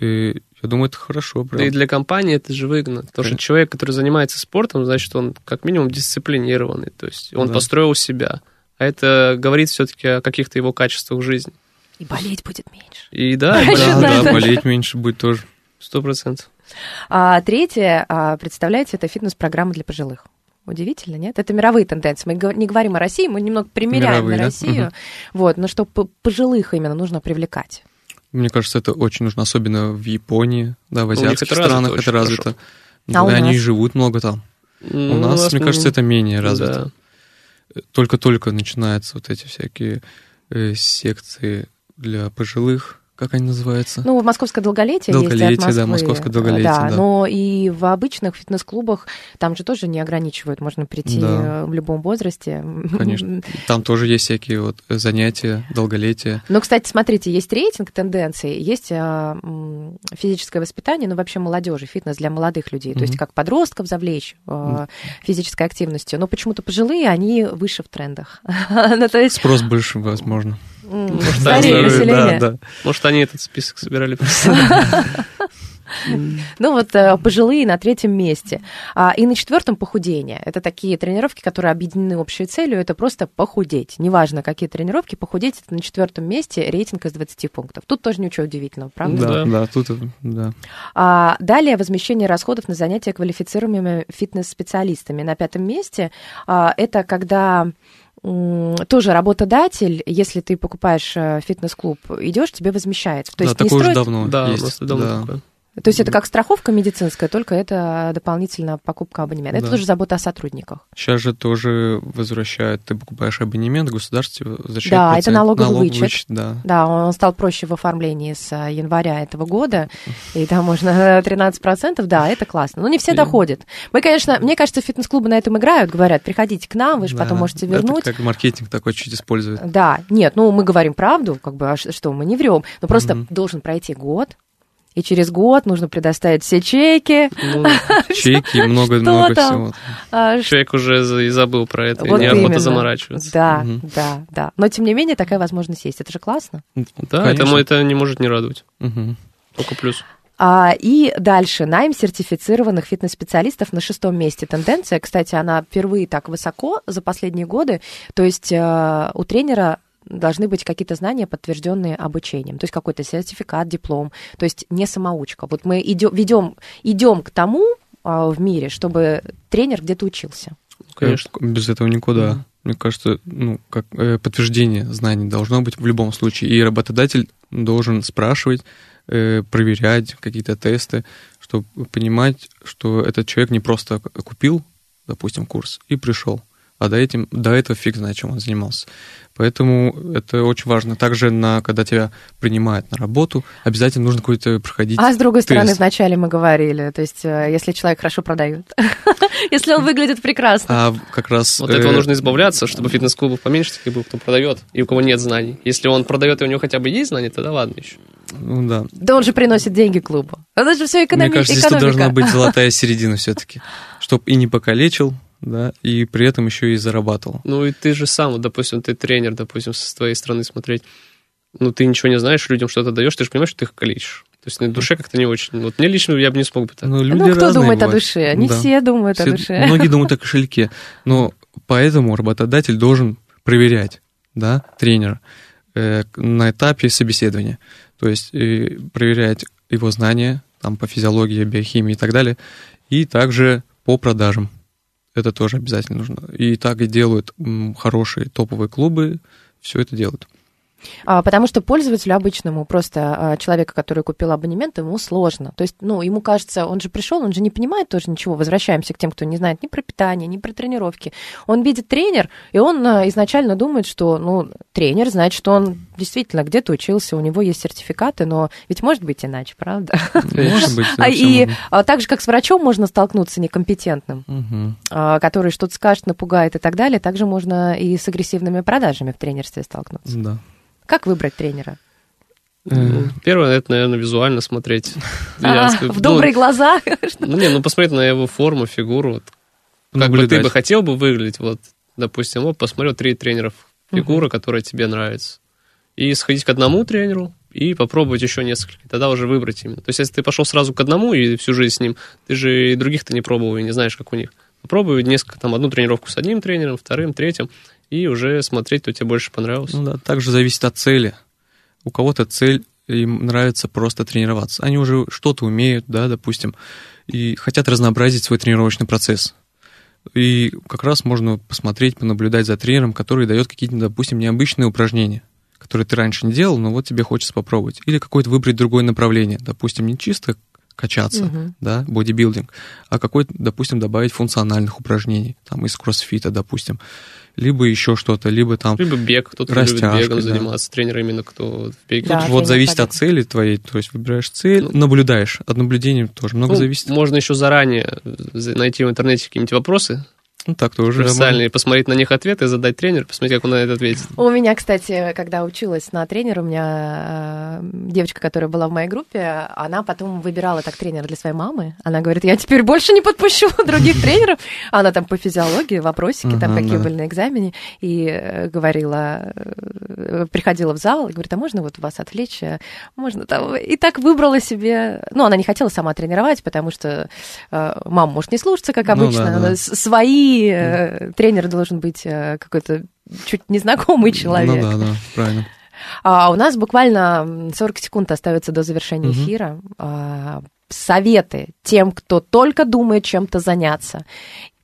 Speaker 2: И я думаю, это хорошо. Прям.
Speaker 3: Да и для компании это же выгодно. Потому что
Speaker 2: Конечно.
Speaker 3: человек, который занимается спортом, значит, он как минимум дисциплинированный. То есть он
Speaker 2: Да.
Speaker 3: построил себя. А это говорит все-таки о каких-то его качествах в жизни.
Speaker 1: И болеть будет меньше.
Speaker 3: И да,
Speaker 1: Раньше
Speaker 2: Да,
Speaker 1: надо.
Speaker 2: да, болеть меньше будет тоже.
Speaker 3: сто процентов.
Speaker 1: А третье, а, представляете, это фитнес-программа для пожилых. Удивительно, нет? Это мировые тенденции. Мы не говорим о России, мы немного примеряем
Speaker 2: Мировые,
Speaker 1: на
Speaker 2: да?
Speaker 1: Россию.
Speaker 2: Мгм.
Speaker 1: Вот, но что пожилых именно нужно привлекать.
Speaker 2: Мне кажется, это очень нужно, особенно в Японии, да, в
Speaker 3: них
Speaker 2: азиатских
Speaker 3: это
Speaker 2: странах это развито.
Speaker 1: А у
Speaker 2: и они
Speaker 1: нас?
Speaker 2: живут много там.
Speaker 3: Ну,
Speaker 2: у нас, мне кажется, это менее развито.
Speaker 3: Да.
Speaker 2: Только-только начинаются вот эти всякие э, секции для пожилых, как они называются?
Speaker 1: Ну, московское долголетие,
Speaker 2: Долголетие,
Speaker 1: есть от
Speaker 2: да, московское долголетие,
Speaker 1: Да,
Speaker 2: да.
Speaker 1: но и в обычных фитнес-клубах там же тоже не ограничивают, можно прийти
Speaker 2: Да.
Speaker 1: э, в любом возрасте.
Speaker 2: Конечно. Там тоже есть всякие вот занятия, долголетие.
Speaker 1: Но, кстати, смотрите, есть рейтинг тенденций, есть а, физическое воспитание, ну, вообще молодежи, фитнес для молодых людей, то есть как подростков завлечь а, физической активностью. Но почему-то пожилые, они выше в трендах. Ну, то есть
Speaker 2: Спрос больше, возможно.
Speaker 3: Может,
Speaker 1: старее
Speaker 3: они-
Speaker 1: население.
Speaker 2: Да, да.
Speaker 3: Может, они этот список собирали.
Speaker 1: Ну вот э, пожилые на третьем месте. А, И на четвертом похудение. Это такие тренировки, которые объединены общей целью, это просто похудеть. Неважно, какие тренировки, похудеть это на четвертом месте рейтинг из 20 пунктов. Тут тоже ничего удивительного, правда?
Speaker 2: Да,
Speaker 3: Да.
Speaker 2: тут, да.
Speaker 1: А, далее возмещение расходов на занятия квалифицируемыми фитнес-специалистами. На пятом месте а, это когда тоже работодатель, если ты покупаешь э, фитнес-клуб, идешь, тебе возмещает. То
Speaker 2: да,
Speaker 1: есть не
Speaker 2: такое уже
Speaker 1: строит-
Speaker 2: давно
Speaker 3: Да,
Speaker 2: есть.
Speaker 3: нас давно
Speaker 2: да.
Speaker 3: такое.
Speaker 1: То есть это как страховка медицинская, только это дополнительно покупка абонемента. Это
Speaker 2: Да.
Speaker 1: тоже забота о сотрудниках.
Speaker 2: Сейчас же тоже возвращают, ты покупаешь абонемент, государство возвращает
Speaker 1: Да, это
Speaker 2: процент.
Speaker 1: налоговый вычет.
Speaker 2: да.
Speaker 1: Да, он стал проще в оформлении с э, января этого года, и там можно 13%, да, это классно. Но не все
Speaker 2: И-
Speaker 1: доходят. Мы, конечно, мне кажется, фитнес-клубы на этом играют, говорят, приходите к нам, вы же
Speaker 2: Да,
Speaker 1: потом можете
Speaker 2: это
Speaker 1: вернуть.
Speaker 2: как маркетинг такой чуть использует.
Speaker 1: Да, нет, ну мы говорим правду, как бы, а что, мы не врем. Но просто
Speaker 2: Мгм.
Speaker 1: должен пройти год, и через год нужно предоставить все чеки.
Speaker 3: Ну,
Speaker 2: Чеки, много-много всего.
Speaker 1: а,
Speaker 3: человек уже и забыл про это,
Speaker 1: Вот
Speaker 3: и неохота
Speaker 1: именно.
Speaker 3: заморачиваться.
Speaker 1: Да,
Speaker 2: Мгм.
Speaker 1: да, да. Но тем не менее такая возможность есть. Это же классно.
Speaker 3: Да, этому это не может не радовать.
Speaker 2: Мгм.
Speaker 3: Только плюс.
Speaker 1: А, и дальше найм сертифицированных фитнес-специалистов на шестом месте. Тенденция, кстати, она впервые так высоко за последние годы. То есть э, у тренера должны быть какие-то знания, подтвержденные обучением, то есть какой-то сертификат, диплом, то есть не самоучка. Вот мы идем, ведем, идем к тому а, в мире, чтобы тренер где-то учился.
Speaker 3: Конечно.
Speaker 2: Э, Без этого никуда. Мне кажется, ну, как э, подтверждение знаний должно быть в любом случае. И работодатель должен спрашивать, э, проверять какие-то тесты, чтобы понимать, что этот человек не просто купил, допустим, курс и пришел. А до, этим, до этого фиг знает, чем он занимался. Поэтому это очень важно. Также, на, когда тебя принимают на работу, обязательно нужно какой-то проходить
Speaker 1: А с другой
Speaker 2: тест.
Speaker 1: стороны, вначале мы говорили, то есть э, если человек хорошо продает, если он выглядит прекрасно.
Speaker 2: А как раз...
Speaker 3: Вот этого
Speaker 2: э,
Speaker 3: нужно избавляться, чтобы фитнес-клубов поменьше таких было, кто продает, и у кого нет знаний. Если он продает, и у него хотя бы есть знания, тогда ладно еще.
Speaker 2: Ну да.
Speaker 1: Да он же приносит деньги клубу. Это же все
Speaker 2: Мне
Speaker 1: экономика.
Speaker 2: кажется, здесь тут должна быть золотая середина все-таки, чтобы и не покалечил, да, и при этом еще и зарабатывал.
Speaker 3: Ну и ты же сам, вот, допустим, ты тренер, допустим, с твоей стороны смотреть, ну ты ничего не знаешь, людям что-то даешь, ты же понимаешь, что ты их калечишь. То есть на душе как-то не очень. Вот мне лично я бы не смог бы так.
Speaker 2: Ну, люди
Speaker 1: Ну, кто думает о
Speaker 2: бывают.
Speaker 1: душе? Не
Speaker 2: Да.
Speaker 1: все думают о
Speaker 2: Все-
Speaker 1: душе.
Speaker 2: Многие думают о кошельке, но поэтому работодатель должен проверять, да, тренера э, на этапе собеседования. То есть э, проверять его знания там, по физиологии, биохимии и так далее, и также по продажам. Это тоже обязательно нужно. И так и делают хорошие топовые клубы, все это делают.
Speaker 1: А, потому что пользователю обычному, просто а, человека, который купил абонемент, ему сложно. То есть, ну, ему кажется, он же пришел, он же не понимает тоже ничего. Возвращаемся к тем, кто не знает ни про питание, ни про тренировки. Он видит тренер, и он а, изначально думает, что, ну, тренер, значит, что он действительно где-то учился, у него есть сертификаты, но ведь может быть иначе, правда?
Speaker 2: Может быть,
Speaker 1: И так же, как с врачом можно столкнуться некомпетентным, который что-то скажет, напугает и так далее, также можно и с агрессивными продажами в тренерстве столкнуться.
Speaker 2: Да.
Speaker 1: Как выбрать тренера?
Speaker 2: Э,
Speaker 3: Ну, Первое, это, наверное, визуально смотреть. Я
Speaker 1: А,
Speaker 3: скажу,
Speaker 1: в
Speaker 3: ну,
Speaker 1: добрые глаза.
Speaker 3: Ну, не, ну посмотреть на его форму, фигуру. Вот, как бы ты бы хотел бы выглядеть, вот, допустим, вот посмотрел три тренера фигура, которая тебе нравится. И сходить к одному тренеру и попробовать еще несколько. Тогда уже выбрать именно. То есть, если ты пошел сразу к одному и всю жизнь с ним, ты же и других-то не пробовал и не знаешь, как у них. Попробуй несколько, там, одну тренировку с одним тренером, вторым, третьим, и уже смотреть, кто тебе больше понравился.
Speaker 2: Ну да, также зависит от цели. У кого-то цель, им нравится просто тренироваться. Они уже что-то умеют, да, допустим, и хотят разнообразить свой тренировочный процесс. И как раз можно посмотреть, понаблюдать за тренером, который дает какие-то, допустим, необычные упражнения, которые ты раньше не делал, но вот тебе хочется попробовать. Или какое-то выбрать другое направление. Допустим, не чисто качаться,
Speaker 1: Мгм.
Speaker 2: да, бодибилдинг, а какой-то, допустим, добавить функциональных упражнений, там, из кроссфита, допустим, либо еще что-то, либо там
Speaker 3: Либо бег, кто-то любит бегом
Speaker 2: да.
Speaker 3: заниматься, тренер именно кто в беге.
Speaker 1: Да,
Speaker 2: Тут вот зависит
Speaker 1: по
Speaker 2: от цели твоей, то есть выбираешь цель, наблюдаешь. От наблюдения тоже много
Speaker 3: Ну,
Speaker 2: зависит.
Speaker 3: Можно еще заранее за- найти в интернете какие-нибудь вопросы
Speaker 2: Ну так тоже.
Speaker 3: профессиональные, посмотреть на них ответы, задать тренеру, посмотреть, как он на это ответит.
Speaker 1: У меня, кстати, когда училась на тренера, у меня э, девочка, которая была в моей группе, она потом выбирала так тренера для своей мамы. Она говорит, я теперь больше не подпущу других тренеров. Она там по физиологии, вопросики, там какие были на экзамене, и э, говорила, э, приходила в зал и говорит, а можно вот вас отвлечь? э, Можно там... И так выбрала себе... Ну, она не хотела сама тренировать, потому что мама может не слушаться, как
Speaker 2: Ну
Speaker 1: обычно.
Speaker 2: да.
Speaker 1: Э, Тренер должен быть э, какой-то чуть незнакомый человек.
Speaker 2: Ну да, да, правильно.
Speaker 1: А у нас буквально м, 40 секунд остается до завершения
Speaker 2: Мгм.
Speaker 1: эфира. А, советы тем, кто только думает чем-то заняться.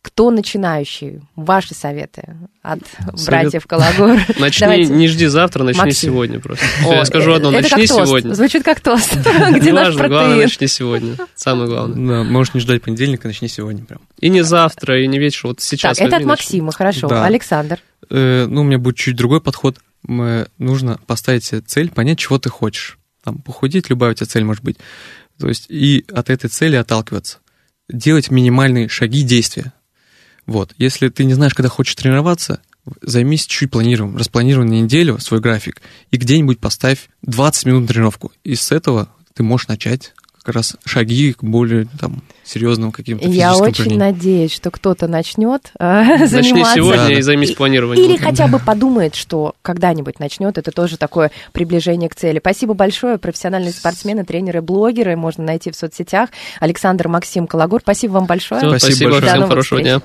Speaker 1: Кто начинающий? Ваши советы от
Speaker 2: Совет-
Speaker 1: братьев Калагор.
Speaker 3: Начни,
Speaker 1: Давайте.
Speaker 3: не жди завтра, начни
Speaker 1: Максим.
Speaker 3: сегодня просто.
Speaker 1: О,
Speaker 3: Я скажу одно,
Speaker 1: это
Speaker 3: начни
Speaker 1: как тост.
Speaker 3: сегодня.
Speaker 1: Звучит как тост. Где наш
Speaker 3: Неважно, главное, начни сегодня. Самое главное.
Speaker 2: Да, можешь не ждать понедельника, начни сегодня прям.
Speaker 3: И не завтра, и не вечер, вот сейчас.
Speaker 1: Так, это от. Максима, хорошо.
Speaker 2: Да.
Speaker 1: Александр.
Speaker 2: Э, ну, у меня будет чуть другой подход. М, Нужно поставить себе цель, понять, чего ты хочешь. Там, похудеть, любая у тебя цель может быть. То есть, и от этой цели отталкиваться. Делать минимальные шаги действия. Вот. Если ты не знаешь, когда хочешь тренироваться, займись чуть планированием. Распланируй на неделю свой график и где-нибудь поставь 20 минут на тренировку. И с этого ты можешь начать как раз шаги к более там, серьезным каким-то
Speaker 1: Я очень
Speaker 2: упражнениям.
Speaker 1: надеюсь, что кто-то начнет э,
Speaker 3: Начни
Speaker 1: заниматься.
Speaker 3: сегодня
Speaker 2: Да,
Speaker 3: и займись планированием.
Speaker 1: Или хотя бы подумает, что когда-нибудь начнет. Это тоже такое приближение к цели. Спасибо большое. Профессиональные спортсмены, тренеры, блогеры можно найти в соцсетях. Александр Максим Калагур. Спасибо вам большое.
Speaker 3: Всё,
Speaker 2: Спасибо
Speaker 3: Спасибо,
Speaker 2: большое.
Speaker 3: Всем хорошего
Speaker 1: встреч.
Speaker 3: дня.